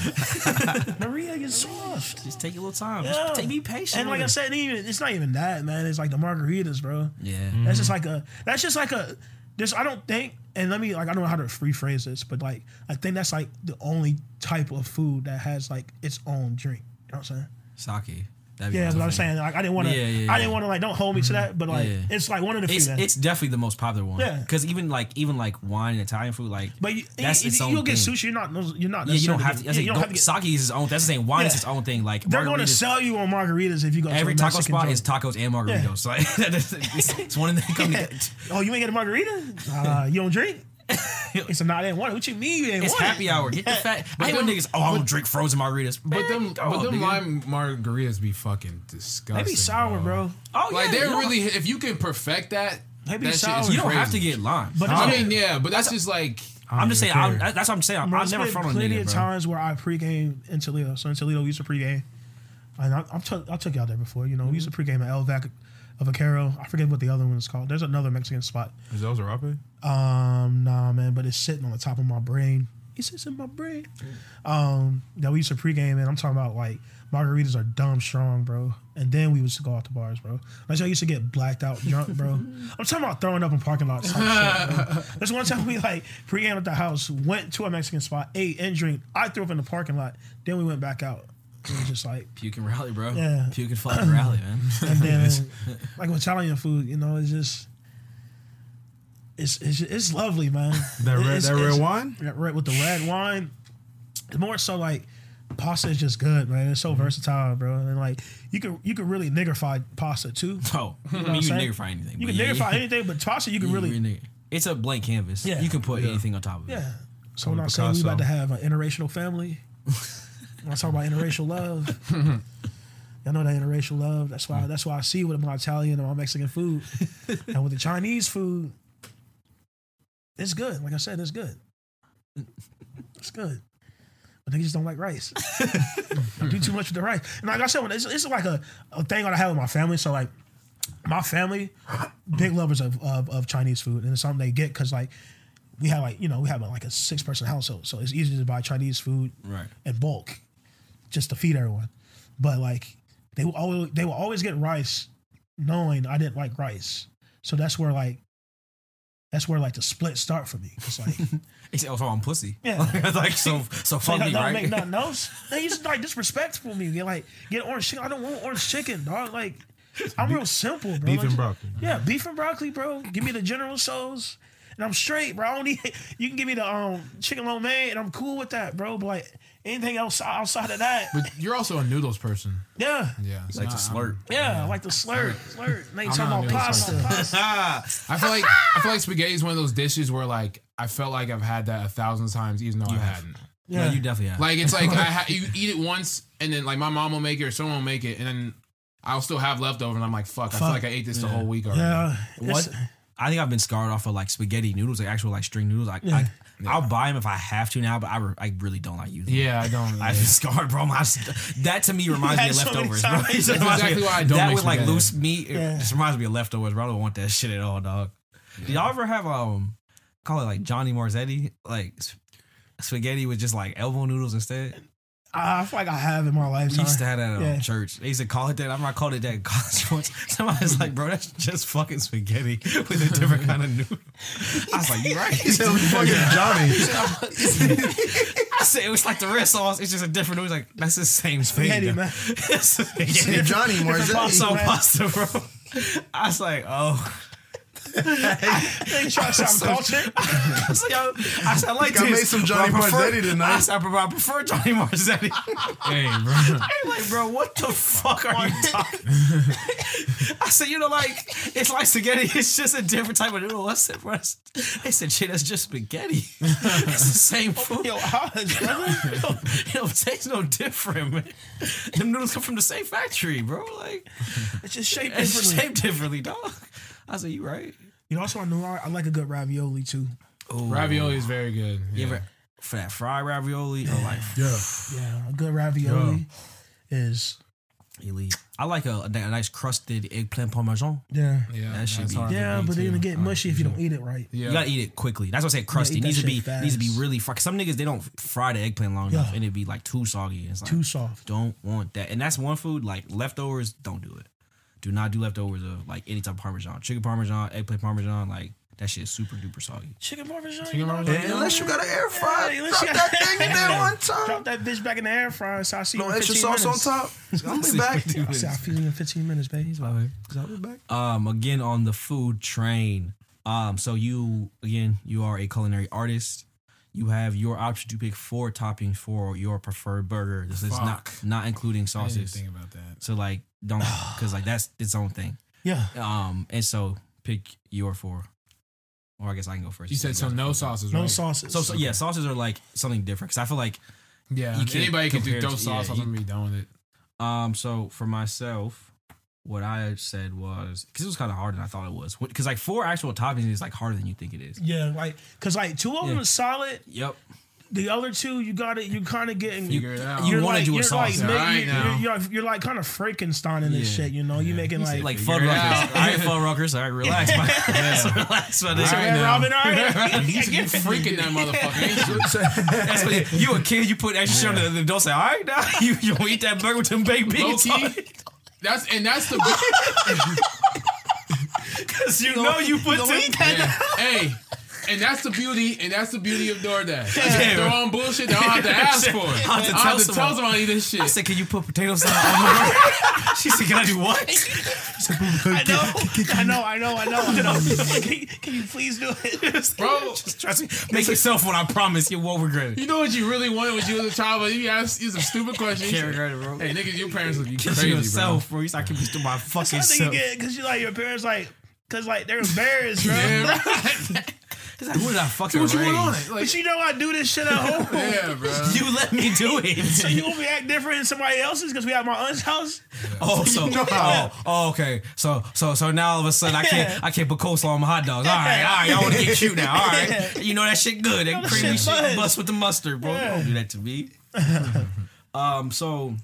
[LAUGHS] Maria is soft. Just take a little time. Yeah. Just take, be patient. And like I said, even it's not even that, man. It's like the margaritas, bro. yeah. That's just mm-hmm. like a. That's just like a. This I don't think, and let me like I don't know how to rephrase this, but like I think that's like the only type of food that has like its own drink. You know what I'm saying? Sake. That'd be Yeah, but I'm saying like I didn't want to. Yeah, yeah, I didn't want to like don't hold me to that, but like Yeah. it's like one of the few. It's, that- it's definitely the most popular one. Yeah. Because even like even like wine and Italian food, like but you, that's you, its own will get thing. sushi. You're not. You're not. Yeah, you don't necessarily have to. say, you don't have to get- sake is its own. That's the same. Wine is Yeah. its own thing. Like They're going to margaritas- sell you on margaritas if you go Every to a taco Mexican spot joint. is tacos and margaritas. So [LAUGHS] like, it's, [LAUGHS] it's one of the [LAUGHS] Yeah. Oh, you ain't get a margarita? Uh, you don't drink? [LAUGHS] It's not in one. What you mean you ain't It's want it? happy hour. Get the [LAUGHS] fat. I hate them- niggas. Oh, I don't drink frozen margaritas. But them, but them nigga. lime margaritas be fucking disgusting. They be sour, bro. Oh yeah, Like they're really. If you can perfect that, They be that sour. You don't have to get lime. But I mean, yeah, but that's just like. I'm just saying. I'm, that's what I'm saying. I'm, Bro, it's never front on plenty nigga, of bro. times where I pregame in Toledo. So in Toledo, we used to pregame. And I, I, took, I took y'all there before. You know, we used to mm-hmm. pregame at El Vac of Vaquero. I forget what the other one is called. There's another Mexican spot. Is those Arape? Um, nah, man, but it's sitting on the top of my brain. It sits in my brain. Um, that we used to pregame, and I'm talking about like margaritas are dumb strong, bro. And then we used to go out to bars, bro. Like I used to get blacked out drunk, bro. [LAUGHS] I'm talking about throwing up in parking lots. Type shit, bro. There's one time we like pregame at the house, went to a Mexican spot, ate and drink. I threw up in the parking lot. Then we went back out. It was just like, Puke and rally, bro. Yeah. Puke [CLEARS THROAT] and fucking rally, man. and then [LAUGHS] like with Italian food, you know, it's just. It's, it's, it's lovely, man. That red, It's- that red wine? yeah, right with the red wine. It's more so like pasta is just good, man. It's so Mm-hmm. versatile, bro. And like you can you could really niggerify pasta too. [LAUGHS] Oh, I what mean, I'm you can saying? nigger fry anything. You but can yeah, niggerify yeah. anything, but pasta you can You really nigger- It's a blank canvas. Yeah. You can put anything on top of it. yeah. So when Call I it say we about to have an interracial family, [LAUGHS] when I talk about interracial love, [LAUGHS] y'all know that interracial love. That's why that's why I see with my Italian and my Mexican food, [LAUGHS] and with the Chinese food, it's good. Like I said, it's good. It's good. But they just don't like rice. [LAUGHS] do too much with the rice. And like I said, it's, it's like a, a thing that I have with my family. So like my family, big lovers of, of, of Chinese food, and it's something they get because like we have like you know we have like a six person household, so it's easy to buy Chinese food Right. in bulk, just to feed everyone. but like they will always they will always get rice, knowing I didn't like rice. So that's where like that's where like the split start for me. It's like [LAUGHS] He said, "Oh, so I'm pussy." Yeah. [LAUGHS] like so, so [LAUGHS] fuck like, me, that don't right? make nothing else. They used to like disrespectful me. Get like get orange chicken. I don't want orange chicken, dog. Like I'm real simple, bro. Beef Like, and broccoli. Yeah, beef and broccoli, bro. Give me the General Tso's, and I'm straight, bro. I don't need. [LAUGHS] You can give me the um chicken lo mein, and I'm cool with that, bro. But like anything else outside of that, But you're also a noodles person. yeah, Yeah. so like to I- slurp. yeah, I like the slurp, slurp. And they I'm talking about a pasta. Ah, [LAUGHS] I feel like I feel like spaghetti is one of those dishes where like I felt like I've had that a thousand times, even though I hadn't. yeah, you definitely have. Like it's like I [LAUGHS] ha- you eat it once, and then like my mom will make it or someone will make it, and then I'll still have leftover, and I'm like, fuck, I feel like I ate this the whole week already. Yeah, what? It's- I think I've been scarred off of like spaghetti noodles, like actual like string noodles. Like, Yeah. I, I'll buy them if I have to now, but I, re- I really don't like using. them. Yeah, I don't. [LAUGHS] I've been scarred, bro. I just- that to me [LAUGHS] reminds me of so leftovers, bro. [LAUGHS] times. It just That's exactly why I don't That make with like spaghetti. loose meat, it Yeah. just reminds me of leftovers, bro. I don't want that shit at all, dog. Did y'all ever have um call it like Johnny Marzetti, like spaghetti with just like elbow noodles instead? I feel like I have in my lifetime. used to have that at Yeah. um, church. They used to call it that. I'm not called it that in [LAUGHS] college once. Somebody's like, bro, that's just fucking spaghetti [LAUGHS] with a different kind of noodle. I was like, you right. It's fucking [LAUGHS] Johnny. I said it was like the red sauce. It's just a different. Was like that's the same Spaghetti, spaghetti, man. It's spaghetti. Johnny Marzetti. Also man. pasta, bro. I was like, oh. They try to sound cultured. [LAUGHS] I was like, yo, I said, I like I this. made some Johnny I prefer- Marzetti tonight. I said, bro, I prefer Johnny Marzetti. hey, bro. [LAUGHS] I'm like, bro, what the fuck are you talking? I said, you know, like it's like spaghetti. [LAUGHS] It's just a different type of noodle. I said, bro, that's- they said, shit, that's just spaghetti. it's the same oh, food. Yo, odds, brother. it, don't, it don't taste no different, man. Them noodles come from the same factory, bro. Like It's just shaped it's differently. shaped differently, dog. I said, you right. You know, also I know I, I like a good ravioli too. Oh ravioli is very good. You Yeah. ever for that fried ravioli or like Yeah. Yeah, a good ravioli is elite? I like a, a nice crusted eggplant parmesan. yeah. Yeah, That should be- Yeah, beat, but then too. it get mushy if you don't eat it right. Yeah. You gotta eat it quickly. That's what I said. Crusty. eat needs to be shit needs to be really fried. Some niggas they don't fry the eggplant long Yeah. enough, and it'd be like too soggy. It's like Too soft. don't want that. And that's one food like leftovers. Don't do it. Do not do leftovers of like any type of parmesan, chicken parmesan, eggplant parmesan. Like that shit is super duper soggy. Chicken parmesan. Chicken you know, parmesan. yeah. Unless you got an air fryer, Yeah, drop you- that thing in there one [LAUGHS] time. Drop that bitch back in the air fryer. So I see you No extra 15 sauce on top. [LAUGHS] I'll be back. I said I'll feed you in 15 minutes, baby. I'll be back. Um, again on the food train. Um, so you again you are a culinary artist. You have your option to pick four toppings for your preferred burger. This is not not including I didn't sauces. think about that. So like don't because like that's its own thing. Yeah. Um, and so pick your four. Or I guess I can go first. You said so. No sauces, No right? sauces. So, so yeah, sauces are like something different because I feel like Yeah, You can't anybody can do compare throw to- sauce yeah, on you- and be done with it. um. So for myself, what I said was because it was kind of harder than I thought it was. Because like four actual toppings is like harder than you think it is. yeah, like cause like two of them Yeah. is solid. Yep. The other two, you got it. You kind of getting. Figure it out. you you're wanna do a you're sauce. Like, right you're, now. you're, you're, you're like kind of Frankensteining this Yeah. shit. You know, you making like Like Figure Fudd it Ruckers. out. All right, Fudd Ruckers. All right, relax. [LAUGHS] man. [LAUGHS] relax, my nigga. All right Red now. Robin. All right. [LAUGHS] You you freaking that motherfucker. ain't you? That's what you, you a kid. You put extra shit on the, the don't say. All right, now you you gonna eat that burger with them baked Low beans key. That's and that's the [LAUGHS] because [LAUGHS] you know you put yeah. hey. And that's the beauty, and that's the beauty of DoorDash. Yeah. They're on bullshit. They don't have to ask for it. I have to I don't tell have to someone. tell somebody this shit. I said, can you put potato salad on the [LAUGHS] burger? she said, can I do what? [LAUGHS] I know. I know. I know. I know. I [LAUGHS] know. can, you, can you please do it? Bro, Just trust me. Make yourself one. I promise you won't regret it. you know what you really wanted when you was a child, but you asked you some stupid questions. Can't regret it, bro. Hey, niggas, your parents would be Kiss crazy, yourself, bro. You start keeping to my fucking I think you self. get because you like your parents like because like they're embarrassed, bro. bro. Yeah, He's like, who did I fucking what you want on it? Like, But you know I do this shit at home. [LAUGHS] yeah, bro. You let me do it. [LAUGHS] So it. you gonna be act different than somebody else's because we at my aunt's house? Oh, so [LAUGHS] oh, oh, okay. So so so now all of a sudden I can't I can't put coleslaw on my hot dogs. All right, all right. I want to get cute now. All right. You know that shit good. That that creamy shit shit buzz. bust with the mustard, bro. Yeah. Don't do that to me. um. So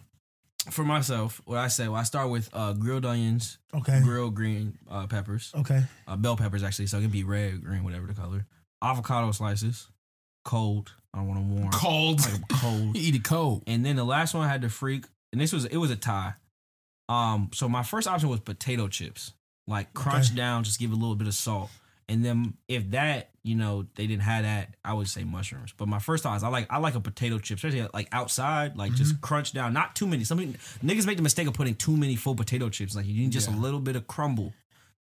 for myself, what I say, well, I start with uh, grilled onions, Okay. grilled green uh, peppers, Okay. uh, bell peppers actually, so it can be red, green, whatever the color. Avocado slices, cold. I don't want them warm. Cold. Like cold. [LAUGHS] You eat it cold. And then the last one I had to freak and this was it was a tie. Um, so my first option was potato chips, like crunch Okay. down, just give a little bit of salt, and then if that, you know, they didn't have that, I would say mushrooms. But my first thought is I like I like a potato chip, especially like outside, like just Mm-hmm. crunch down, not too many. Some niggas make the mistake of putting too many full potato chips. Like you need just Yeah. a little bit of crumble,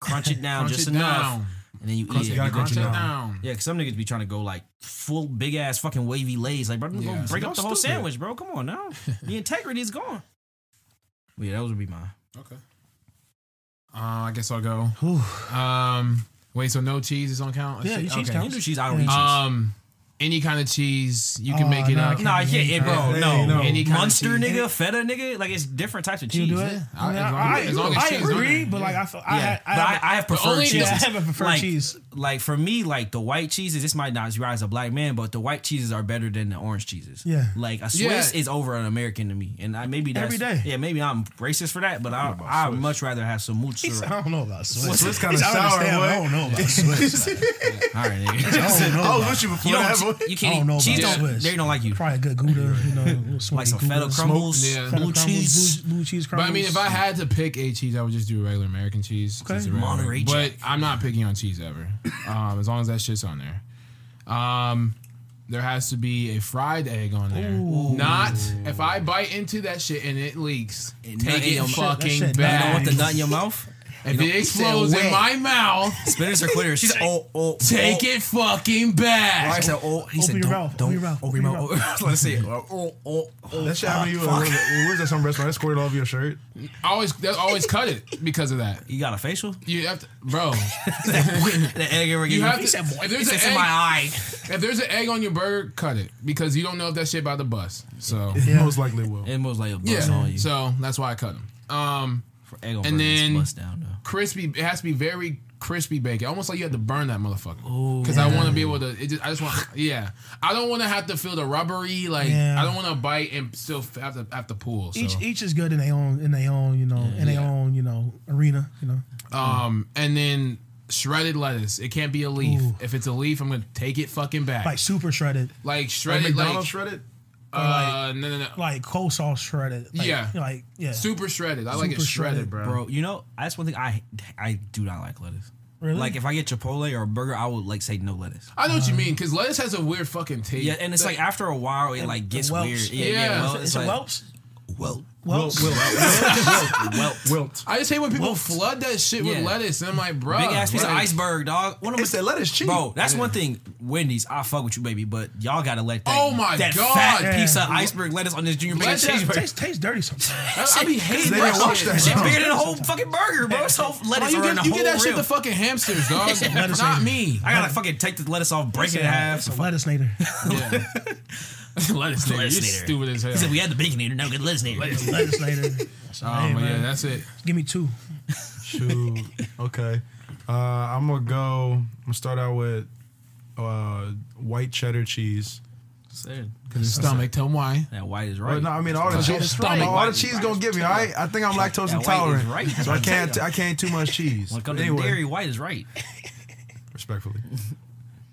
crunch it down Crunch just it enough, down. and then you Crunch eat it, You crunch it down. Yeah, because some niggas be trying to go like full big ass fucking wavy lays. Like, bro, Yeah. go break up the whole stupid. sandwich, bro. Come on now. [LAUGHS] the integrity is gone. But yeah, those would be mine. Okay. Uh, I guess I'll go. Um, wait, so no cheese is on count? Yeah, Shit, cheese okay. counts. You do cheese, I don't Yeah. eat cheese. Um, any kind of cheese you can Oh, make it no, I up. can't. Nah, yeah, yeah, bro. Hey, no, no. Any kind of Munster cheese. nigga, feta nigga, like it's different types of You cheese. do it? Yeah, I, mean, as long I, as- as long as I cheese is on agree, but like I, feel, I, Yeah, had- but I, I have preferred only- cheese. I have a preferred like, cheese. Like for me, like the white cheeses, this might not rise a black man, but the white cheeses are better than the orange cheeses. Yeah. like a Swiss Yeah. is over an American to me, and I maybe that's Every day. Yeah, maybe I'm racist for that, but I I would much rather have some He mozzarella. I don't know about Swiss. Swiss kinda He said, I sour, I don't know about [LAUGHS] Swiss. All right, nigga. [LAUGHS] I don't know [LAUGHS] I was with you before You don't, boy. you can't don't know cheese. about Don't, Swiss. they don't like you. Probably a good Gouda, you know, a little smoky Like some Gouda. feta crumbles, Yeah. Feta blue crumbles, cheese. blue, blue cheese But crumbles. I mean, if I had to pick a cheese, I would just do regular American cheese. Okay. A regular- Monterey But Jack. I'm not picking on cheese ever, um, as long as that shit's on there. Um, there has to be a fried egg on there. Not if I bite into that shit and it leaks. And take nut in it your- fucking that shit- You don't back. want the nut in your mouth? If it explodes in my mouth, [LAUGHS] Spinners or quitters? She said, "Oh, oh, take oh. it fucking back. I said, "Oh." He Open said, your "Don't, mouth, don't, open your mouth, open your mouth." [LAUGHS] Let's see. [LAUGHS] Oh, oh, oh, oh. That shit happened to you. Where where's that some restaurant? That squirted all over your shirt. I always, they always cut it because of that. You got a facial? You have to, bro. the egg ever You gave have me. to, if there's It's an in my eye. if there's an egg on your burger, cut it because you don't know if that shit about to bust. So Yeah. Most likely will. It was like a bust on you. so that's why I cut them. Um, For egg on and burgers, then- bust down though. Crispy. It has to be very crispy bacon, almost like you have to burn that motherfucker. Because I want to be able to. It just, I just want. Yeah, I don't want to have to feel the rubbery. Like Yeah. I don't want to bite and still have to have to pull. So. each each is good in their own in their own you know in their Yeah. own you know arena you know. um, and then shredded lettuce. It can't be a leaf. Ooh. If it's a leaf, I'm gonna take it fucking back. Like super shredded, Like Like shredded, like, McDonald's shredded. Uh, no, no, no. like coleslaw shredded. Like, Yeah. like yeah. Super shredded. I like it shredded, shredded. bro. Bro, you know that's one thing I I do not like lettuce. Really? Like if I get Chipotle or a burger, I would like say no lettuce. I know what you mean because lettuce has a weird fucking taste. Yeah, and it's like after a while it like gets weird. Yeah, Yeah. yeah. well, it's, it's a like, whelps. Well, Whelps. well, Wilt. I just hate when people Wilt. flood that shit with Yeah. lettuce. And I'm like, bro, big ass piece of iceberg, dog. One of It's that lettuce cheap. Bro, that's one thing. Wendy's, I fuck with you, baby, but y'all gotta let that. Oh my that God. fat Yeah. piece of iceberg lettuce on this junior bacon Let that cheeseburger. Tastes tastes dirty sometimes. I, I be hating They that didn't wash shit. that Shit shit. bigger than the whole fucking burger, bro. So Why lettuce you are in get, the you whole get that shit rib. to fucking hamsters, dog. Lettuce Not me. I gotta fucking take the lettuce off, break it in half. It's a lettuce nader. Yeah. [LAUGHS] lettuce nigga. [LAUGHS] Lettuce You're nigga. stupid as hell. He said we had the bacon eater, now get lettuce nigga. lettuce nader. So, Oh, hey, but yeah, man, that's it. give me two. Shoot. Okay. Uh, I'm gonna go. I'm gonna start out with uh, white cheddar cheese. Because his stomach, tell him why. That white is But right. no, I mean all the cheese. stomach. All the cheese gonna give me. All right. I think I'm lactose That white is intolerant, right. so I can't. I can't eat too much cheese. When it comes anyway, to dairy, white is right. respectfully. [LAUGHS]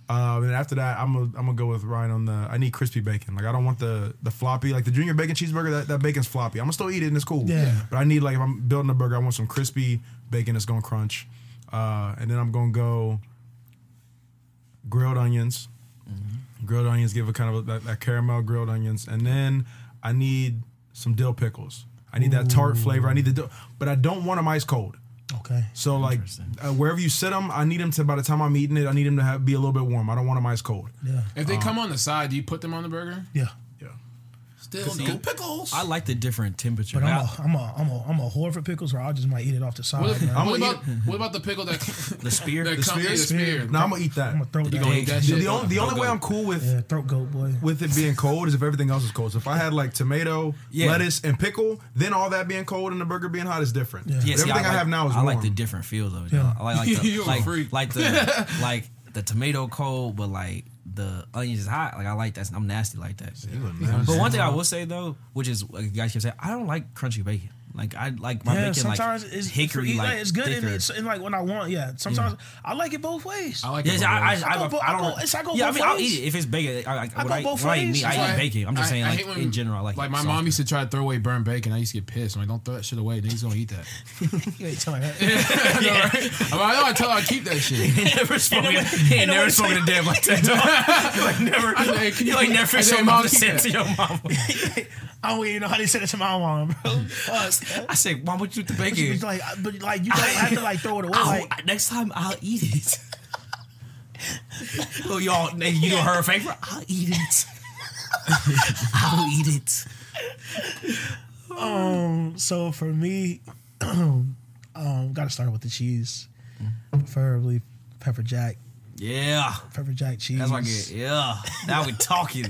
Um, and after that, I'm gonna I'm gonna go with Ryan on the. I need crispy bacon. Like I don't want the the floppy, like the junior bacon cheeseburger. That, that bacon's floppy. I'm gonna still eat it and it's cool. Yeah. But I need like if I'm building a burger, I want some crispy bacon that's gonna crunch. Uh, and then I'm gonna go grilled onions. Grilled onions give a kind of a, that, that caramel grilled onions, and then I need some dill pickles. I need that tart flavor. I need the dill, but I don't want them ice cold. Okay. So like uh, wherever you sit them, I need them to by the time I'm eating it, I need them to have, be a little bit warm. I don't want them ice cold. Yeah. If they come on the side, do you put them on the burger? Yeah. Yeah. Still no pickles. I like the different temperature. But I'm a, I'm a, I'm a, I'm a whore for pickles, or I just might eat it off the side. What, if, what about what about the pickle that The [LAUGHS] spear? that The come- spear? yeah, the spear? No, I'm gonna eat that. I'm gonna throw that. gonna eat that The, shit? the only the only way I'm cool with Yeah, throat goat boy. with it being cold is if everything else is cold. So if I had like tomato, Yeah. lettuce, and pickle, then all that being cold and the burger being hot is different. Yeah. Yeah, see, everything I, like, have now is I warm. like the different feels of it. Yeah. Yeah. I like like [LAUGHS] the, like, like the [LAUGHS] like the tomato cold, but like the onions is hot. Like I like that. I'm nasty like that. But one thing I will say though, which is like you guys keep saying, I don't like crunchy bacon. Like I like my Yeah, bacon like sometimes it's hickory for- like it's good and, thicker. it's, and like when I want, yeah. Sometimes I like it both ways. I like Yes, it. I, I, both ways. I, I go bo- I I don't. go- it's- I go yeah, I both mean, I'll ways. eat it if it's bacon. I, I, I go I, both when I eat ways. meat, I eat bacon I'm just I- saying, like when- in general, I like Like it my soft. mom used to try to throw away burnt bacon. I used to get pissed. I'm like, don't throw that shit away. Niggas gonna eat that. [LAUGHS] You ain't telling that. [LAUGHS] I know, right? [LAUGHS] I'm like, I know. I tell her I keep that shit. He never spoken. He ain't never spoken to Deb like that. dog. You like never. I say, can You you- like never I say, show Mom, mom keep said that. to your mama. I don't even know how they said it to my mom, bro. I said, Mom, would you with the But bacon? was like, but like you don't have to like throw it away. Like, next time I'll eat it. [LAUGHS] oh, y'all, you do her a favor? I'll eat it. [LAUGHS] I'll eat it. um, so for me, [CLEARS THROAT] um, gotta start with the cheese, preferably pepper jack, Yeah, pepper jack cheese. that's what I get. Yeah, now we're talking.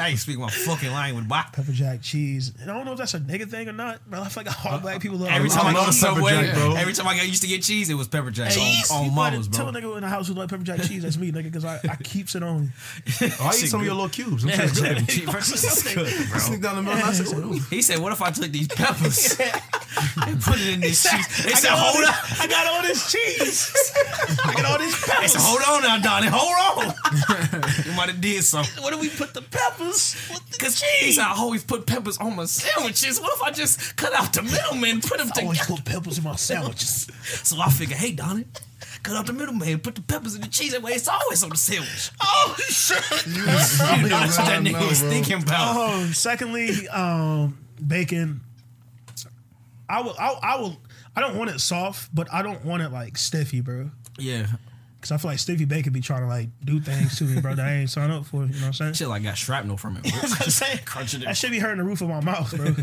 Now you speak my fucking language. Why? Pepper jack cheese. And I don't know if that's a nigga thing or not, but I feel like all uh, black people love Every time I, love go to Subway, jack, bro. every time I got used to get cheese, it was pepper jack Hey, on, you on better mamas, Tell a nigga in the house who like pepper jack cheese. That's me, nigga, because I, I keeps it on. Oh, [LAUGHS] I eat some of your little cubes. I'm sure it's good. Sneak down the middle. and I said, "Ooh." He said, "What if I took these peppers [LAUGHS] and put it in this cheese?" He said, "Hold this- on." I got all this cheese. [LAUGHS] I got all this He peppers. said, "Hold on now, Donnie. Hold on." you might have did something. What do we put the peppers? With the Cause he said, "I always put peppers on my sandwiches. What if I just cut out the middleman and put them I always together?" put peppers in my sandwiches. [LAUGHS] So I figured, "Hey, Donnie." Cut out the middleman, put the peppers in the cheese. That way, it's always on the sandwich. Oh shit! [LAUGHS] [LAUGHS] You know that's what that nigga was thinking about. Um, secondly, um, bacon. I will. I, I will. I don't want it soft, but I don't want it like stiffy, bro. Yeah, Because I feel like stiffy bacon be trying to like do things to me, bro. That I ain't signed up for. You know what I'm saying? shit like got shrapnel from it. [LAUGHS] I'm saying [LAUGHS] Crunching it. that should be hurting the roof of my mouth, bro.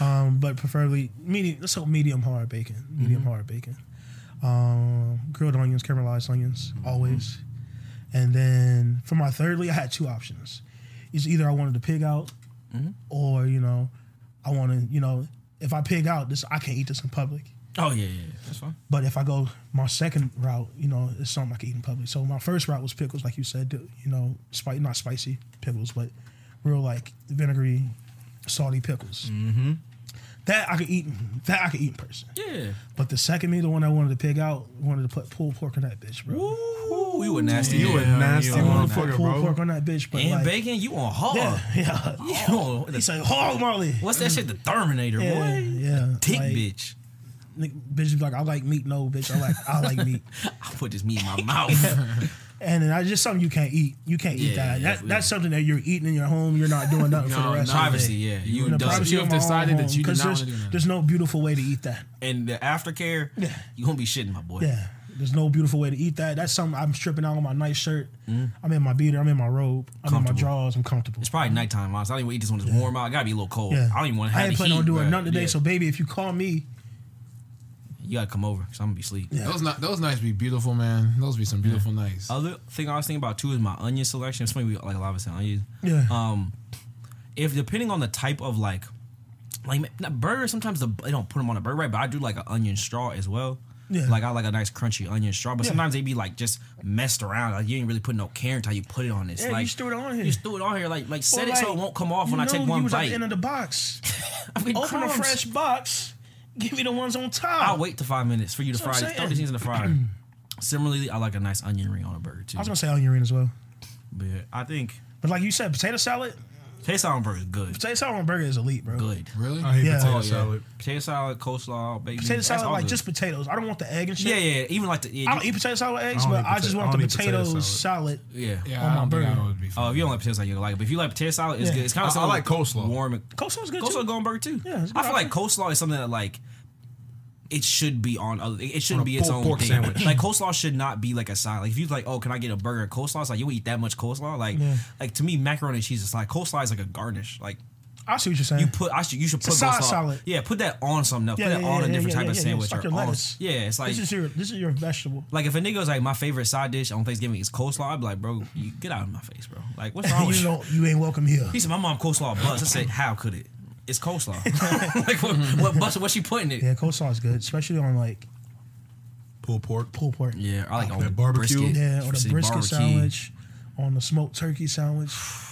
[LAUGHS] um, but preferably medium. Let's hope medium hard bacon. Medium hard bacon. Um, grilled onions, caramelized onions, always. And then for my thirdly, I had two options. It's either I wanted to pig out, or you know, I want to, you know, if I pig out, this I can't eat this in public. Oh yeah, yeah, that's fine. But if I go my second route, you know, it's something I can eat in public. So my first route was pickles, like you said, you know, spicy, not spicy pickles, but real like vinegary, salty pickles. Mm-hmm. That I could eat. That I could eat in person. Yeah. But the second meal, the one I wanted to pick out, wanted to put pulled pork on that bitch, bro. Ooh, you a nasty. You a man. nasty I wanted to motherfucker, put pulled bro. pork on that bitch, but And like, bacon, you on hard. yeah, [LAUGHS] yeah. You on- He said, "Hog Molly." What's that shit? The Terminator, Yeah, boy. yeah. Tick like, bitch. Bitch be like, "I like meat." No, bitch, I like I like meat. [LAUGHS] I put this meat in my [LAUGHS] mouth. [LAUGHS] And then that's just something you can't eat. You can't eat that. yeah, that yeah. That's something that you're eating in your home. You're not doing nothing for the rest Privacy, of the day. yeah. You done. privacy You have decided that you do 'cause not there's, wanna do that. there's no beautiful way to eat that. And the aftercare, Yeah. you gonna be shitting, my boy. Yeah, there's no beautiful way to eat that. That's something I'm stripping out on my nice shirt. Mm-hmm. I'm in my beater. I'm in my robe. I'm in my drawers. I'm comfortable. It's probably nighttime, honestly. I don't even eat this when it's warm out. It gotta be a little cold. Yeah, I don't even want to have I ain't planning on doing nothing today. Yeah. So baby, if you call me, you gotta come over, cause I'm gonna be asleep. Yeah. Those ni- those nights be beautiful, man. Those be some beautiful nights. Other thing I was thinking about too is my onion selection. It's funny, we like a lot of us say onions. yeah, Um, if depending on the type of like, like burger, sometimes the, they don't put them on a burger, right? But I do like an onion straw as well. Yeah. Like I like a nice crunchy onion straw, but Yeah. sometimes they be like just messed around. Like you ain't really put no care into how you put it on this. yeah, like you threw it on here. you just threw it on here, like like set Or it so it won't come off you when I take know one you was At bite. the end of the box. [LAUGHS] I mean, Open a fresh box. Give me the ones on top. I'll wait to five minutes for you to That's fry. It. Throw these things in the fryer. [CLEARS THROAT] Similarly, I like a nice onion ring on a burger too. I was gonna say onion ring as well, But yeah, I think but like you said, potato salad. Taste on burger is good. Potato salad burger is elite, bro. Good. Really? I hate Yeah. potato Oh, yeah. salad. Potato salad, coleslaw, baby. Potato that's salad, all like good. just potatoes. I don't want the egg and shit. yeah, yeah. Even like the yeah, I don't eat potato salad with eggs, I don't but eat I just potato- want I the don't eat potato potato salad. salad. yeah. Yeah, On I my don't think I burger. would be. Oh, fine. if you don't like potato salad, you like it. But if you like potato it should be on. Other, it shouldn't be its own pork thing. sandwich. Like coleslaw should not be like a side. Like if you like, oh, can I get a burger and coleslaw? It's like you eat that much coleslaw. Like, Yeah. like to me, macaroni and cheese is like coleslaw is like a garnish. Like I see what you're saying. you put, I should you should a put side salad. Yeah, put that on something else. Yeah, put that yeah, on yeah, a different type of sandwich. It's like or on-. Yeah, it's like this is your this is your vegetable. like if a nigga was like my favorite side dish on Thanksgiving is coleslaw, I'd be like, bro, you get out of my face, bro. Like what's [LAUGHS] wrong with you you? don't you ain't welcome here. He said my mom coleslaw bust. I said how could it? It's coleslaw. [LAUGHS] like what, what bust? What she putting it? Yeah, coleslaw is good, especially on like Pulled pork. pulled pork. Yeah, I like on That barbecue. Brisket. Yeah, or the brisket barbecue. sandwich, on the smoked turkey sandwich. [SIGHS]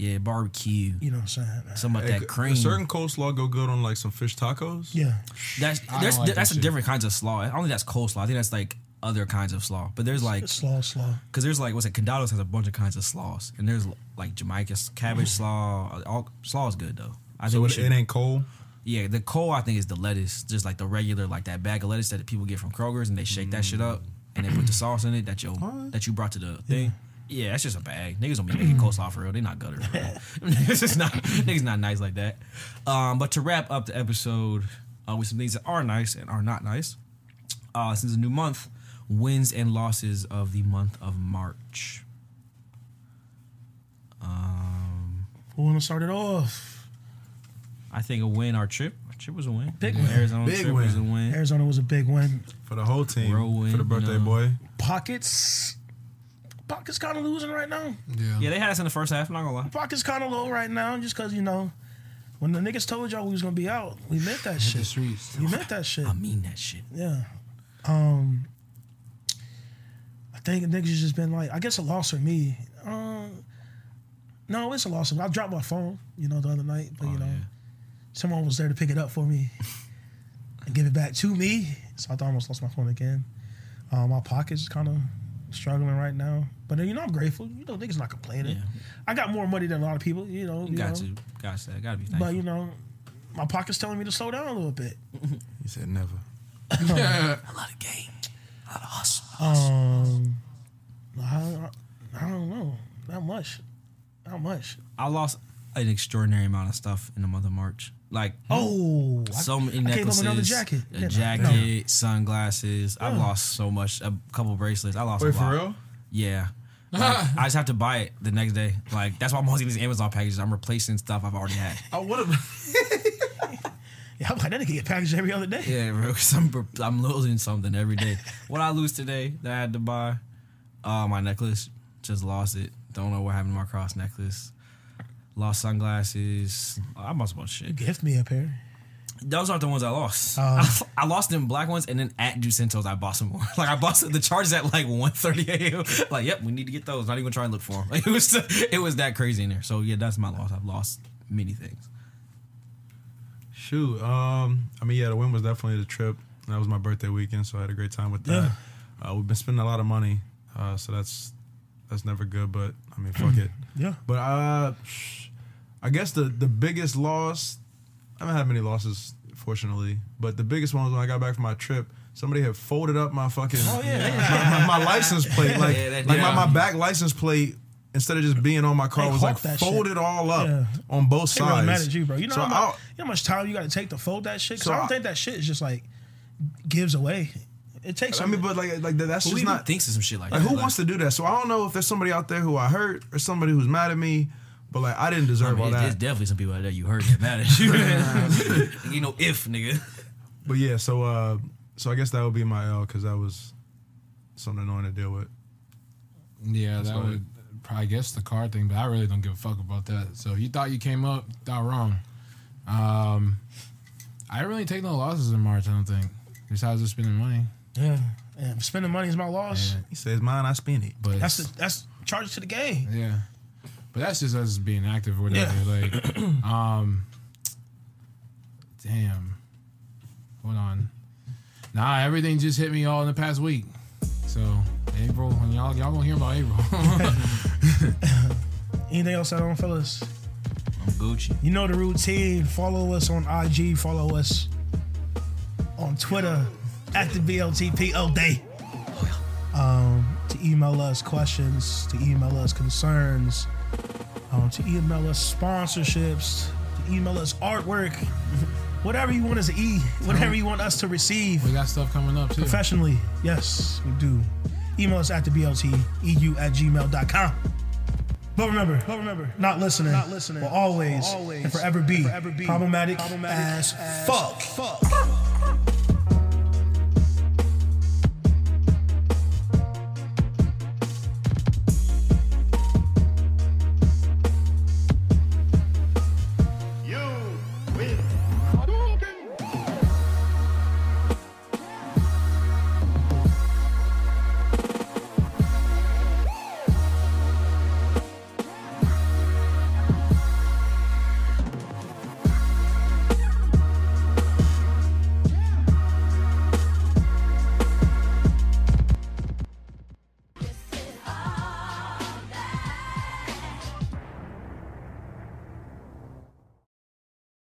Yeah, barbecue. You know what I'm saying? man? Some of Hey, that cream. does certain coleslaw go good on like some fish tacos. Yeah. That's there's like that's that a different kinds of slaw. I don't think that's coleslaw. I think that's like other kinds of slaw. But there's like Slaw, slaw. because there's like what's it? Condados has a bunch of kinds of slaws, and there's like Jamaica cabbage mm-hmm. slaw. All slaw is good though. I think So it, should. it ain't cold. Yeah, the coal I think is the lettuce, just like the regular, like that bag of lettuce that people get from Kroger's, and they shake that shit up and they put the sauce in it that you that you brought to the thing. Yeah, that's just a bag. Niggas don't be making coleslaw for real. They not gutter. Niggas [LAUGHS] [LAUGHS] is not niggas not nice like that. Um, but to wrap up the episode uh, with some things that are nice and are not nice. Uh, since a new month, wins and losses of the month of March. Um, Who want to start it off? I think a win. Our trip, our trip was a win. Big The win. Arizona Big trip was a win. win. Arizona was a big win. For the whole team. Whirlwind, for the birthday you know. boy. Pockets. Pockets kind of losing right now. Yeah. Yeah, they had us in the first half. I'm not gonna lie. Pockets kind of low right now, just because you know, when the niggas told y'all we was gonna be out, we meant that The shit. streets. We meant that shit. I mean that shit. Yeah. Um. I think niggas just been like, I guess a loss for me. Um. No, it's a loss. I dropped my phone, you know, the other night, but you know, someone was there to pick it up for me and give it back to me. So I almost lost my phone again. Um, my pocket's kind of struggling right now, but you know, I'm grateful. You know, niggas not complaining. Yeah. I got more money than a lot of people. You know, you Got know, to, got to, got to be thankful. but you know, my pocket's telling me to slow down a little bit. [LAUGHS] He said never. [LAUGHS] a lot of game, a lot of hustle. Um, I, I don't know. Not much. Not much. I lost an extraordinary amount of stuff in the month of March. Like Oh, I- so many I came up necklaces, another jacket. a Yeah, jacket, sunglasses. I've lost so much. A couple bracelets. I lost Wait, a for lot. real? Yeah. [LAUGHS] Like, I just have to buy it the next day. Like that's why I'm always getting these Amazon packages. I'm replacing stuff I've already had. [LAUGHS] I would have. [LAUGHS] Yeah, I'm like that nigga get packaged every other day. Yeah, bro. Cause I'm I'm losing something every day. What I lose today that I had to buy, uh, my necklace. Just lost it. Don't know what happened to my cross necklace. Lost sunglasses. I lost a bunch of shit. Gift me a pair. Those aren't the ones I lost. Oh. I, [LAUGHS] I lost them black ones, and then at Ducentos I bought some more. [LAUGHS] Like I bought some, the charges at like 1.30 a.m. [LAUGHS] Like, yep, we need to get those. Not even try and look for them. Like, it was it was that crazy in there. So yeah, that's my loss. I've lost many things. Shoot. Um. I mean, yeah, the win was definitely the trip. That was my birthday weekend, so I had a great time with that. Uh, we've been spending a lot of money, uh, so that's that's never good. But I mean, fuck [CLEARS THROAT] it. Yeah. But uh, I guess the the biggest loss. I haven't had many losses, fortunately. But the biggest one was when I got back from my trip. Somebody had folded up my fucking Oh, yeah. my, my, my license plate, like Yeah, that- like yeah. my, my back license plate. Instead of just being on my car, They was like hawk shit. folded all up Yeah. on both They sides. really mad at you, bro. You know, So how much, you know how much time you got to take to fold that shit? Because So I don't I- think that shit is just like gives away. It takes. I mean, but like like that's Who just even not. thinks of some shit like, Like, that? who wants to do that? So I don't know if there's somebody out there who I hurt or somebody who's mad at me, but like I didn't I deserve mean, all that. there's definitely some people out there you heard that mad at [LAUGHS] you. [LAUGHS] you know, if nigga. But yeah, so uh, so I guess that would be my L because that was something annoying to deal with. Yeah, that why- would I guess the car thing, but I really don't give a fuck about that. So you thought you came up, you thought wrong. Um, I didn't really take no losses in March. I don't think, besides just spending money. yeah, and spending money is my loss. Yeah. He says mine, I spend it. But That's the, that's charges to the game. yeah, but that's just us being active or whatever. Like, [CLEARS THROAT] um, damn. Hold on. Nah, everything just hit me all in the past week. So April, and y'all y'all gonna hear about April. [LAUGHS] [LAUGHS] Anything else I don't, fellas? I'm Gucci. You know the routine. Follow us on IG. Follow us on Twitter at the BLTPO Day. Um, to email us questions, to email us concerns, um, to email us sponsorships, to email us artwork, [LAUGHS] whatever you want us to eat, whatever you want us to receive we got stuff coming up too. professionally. Yes, we do. Email us at the BLTEU at gmail.com. But remember, but remember, not listening, not listening will always, and forever be, problematic, as fuck. fuck.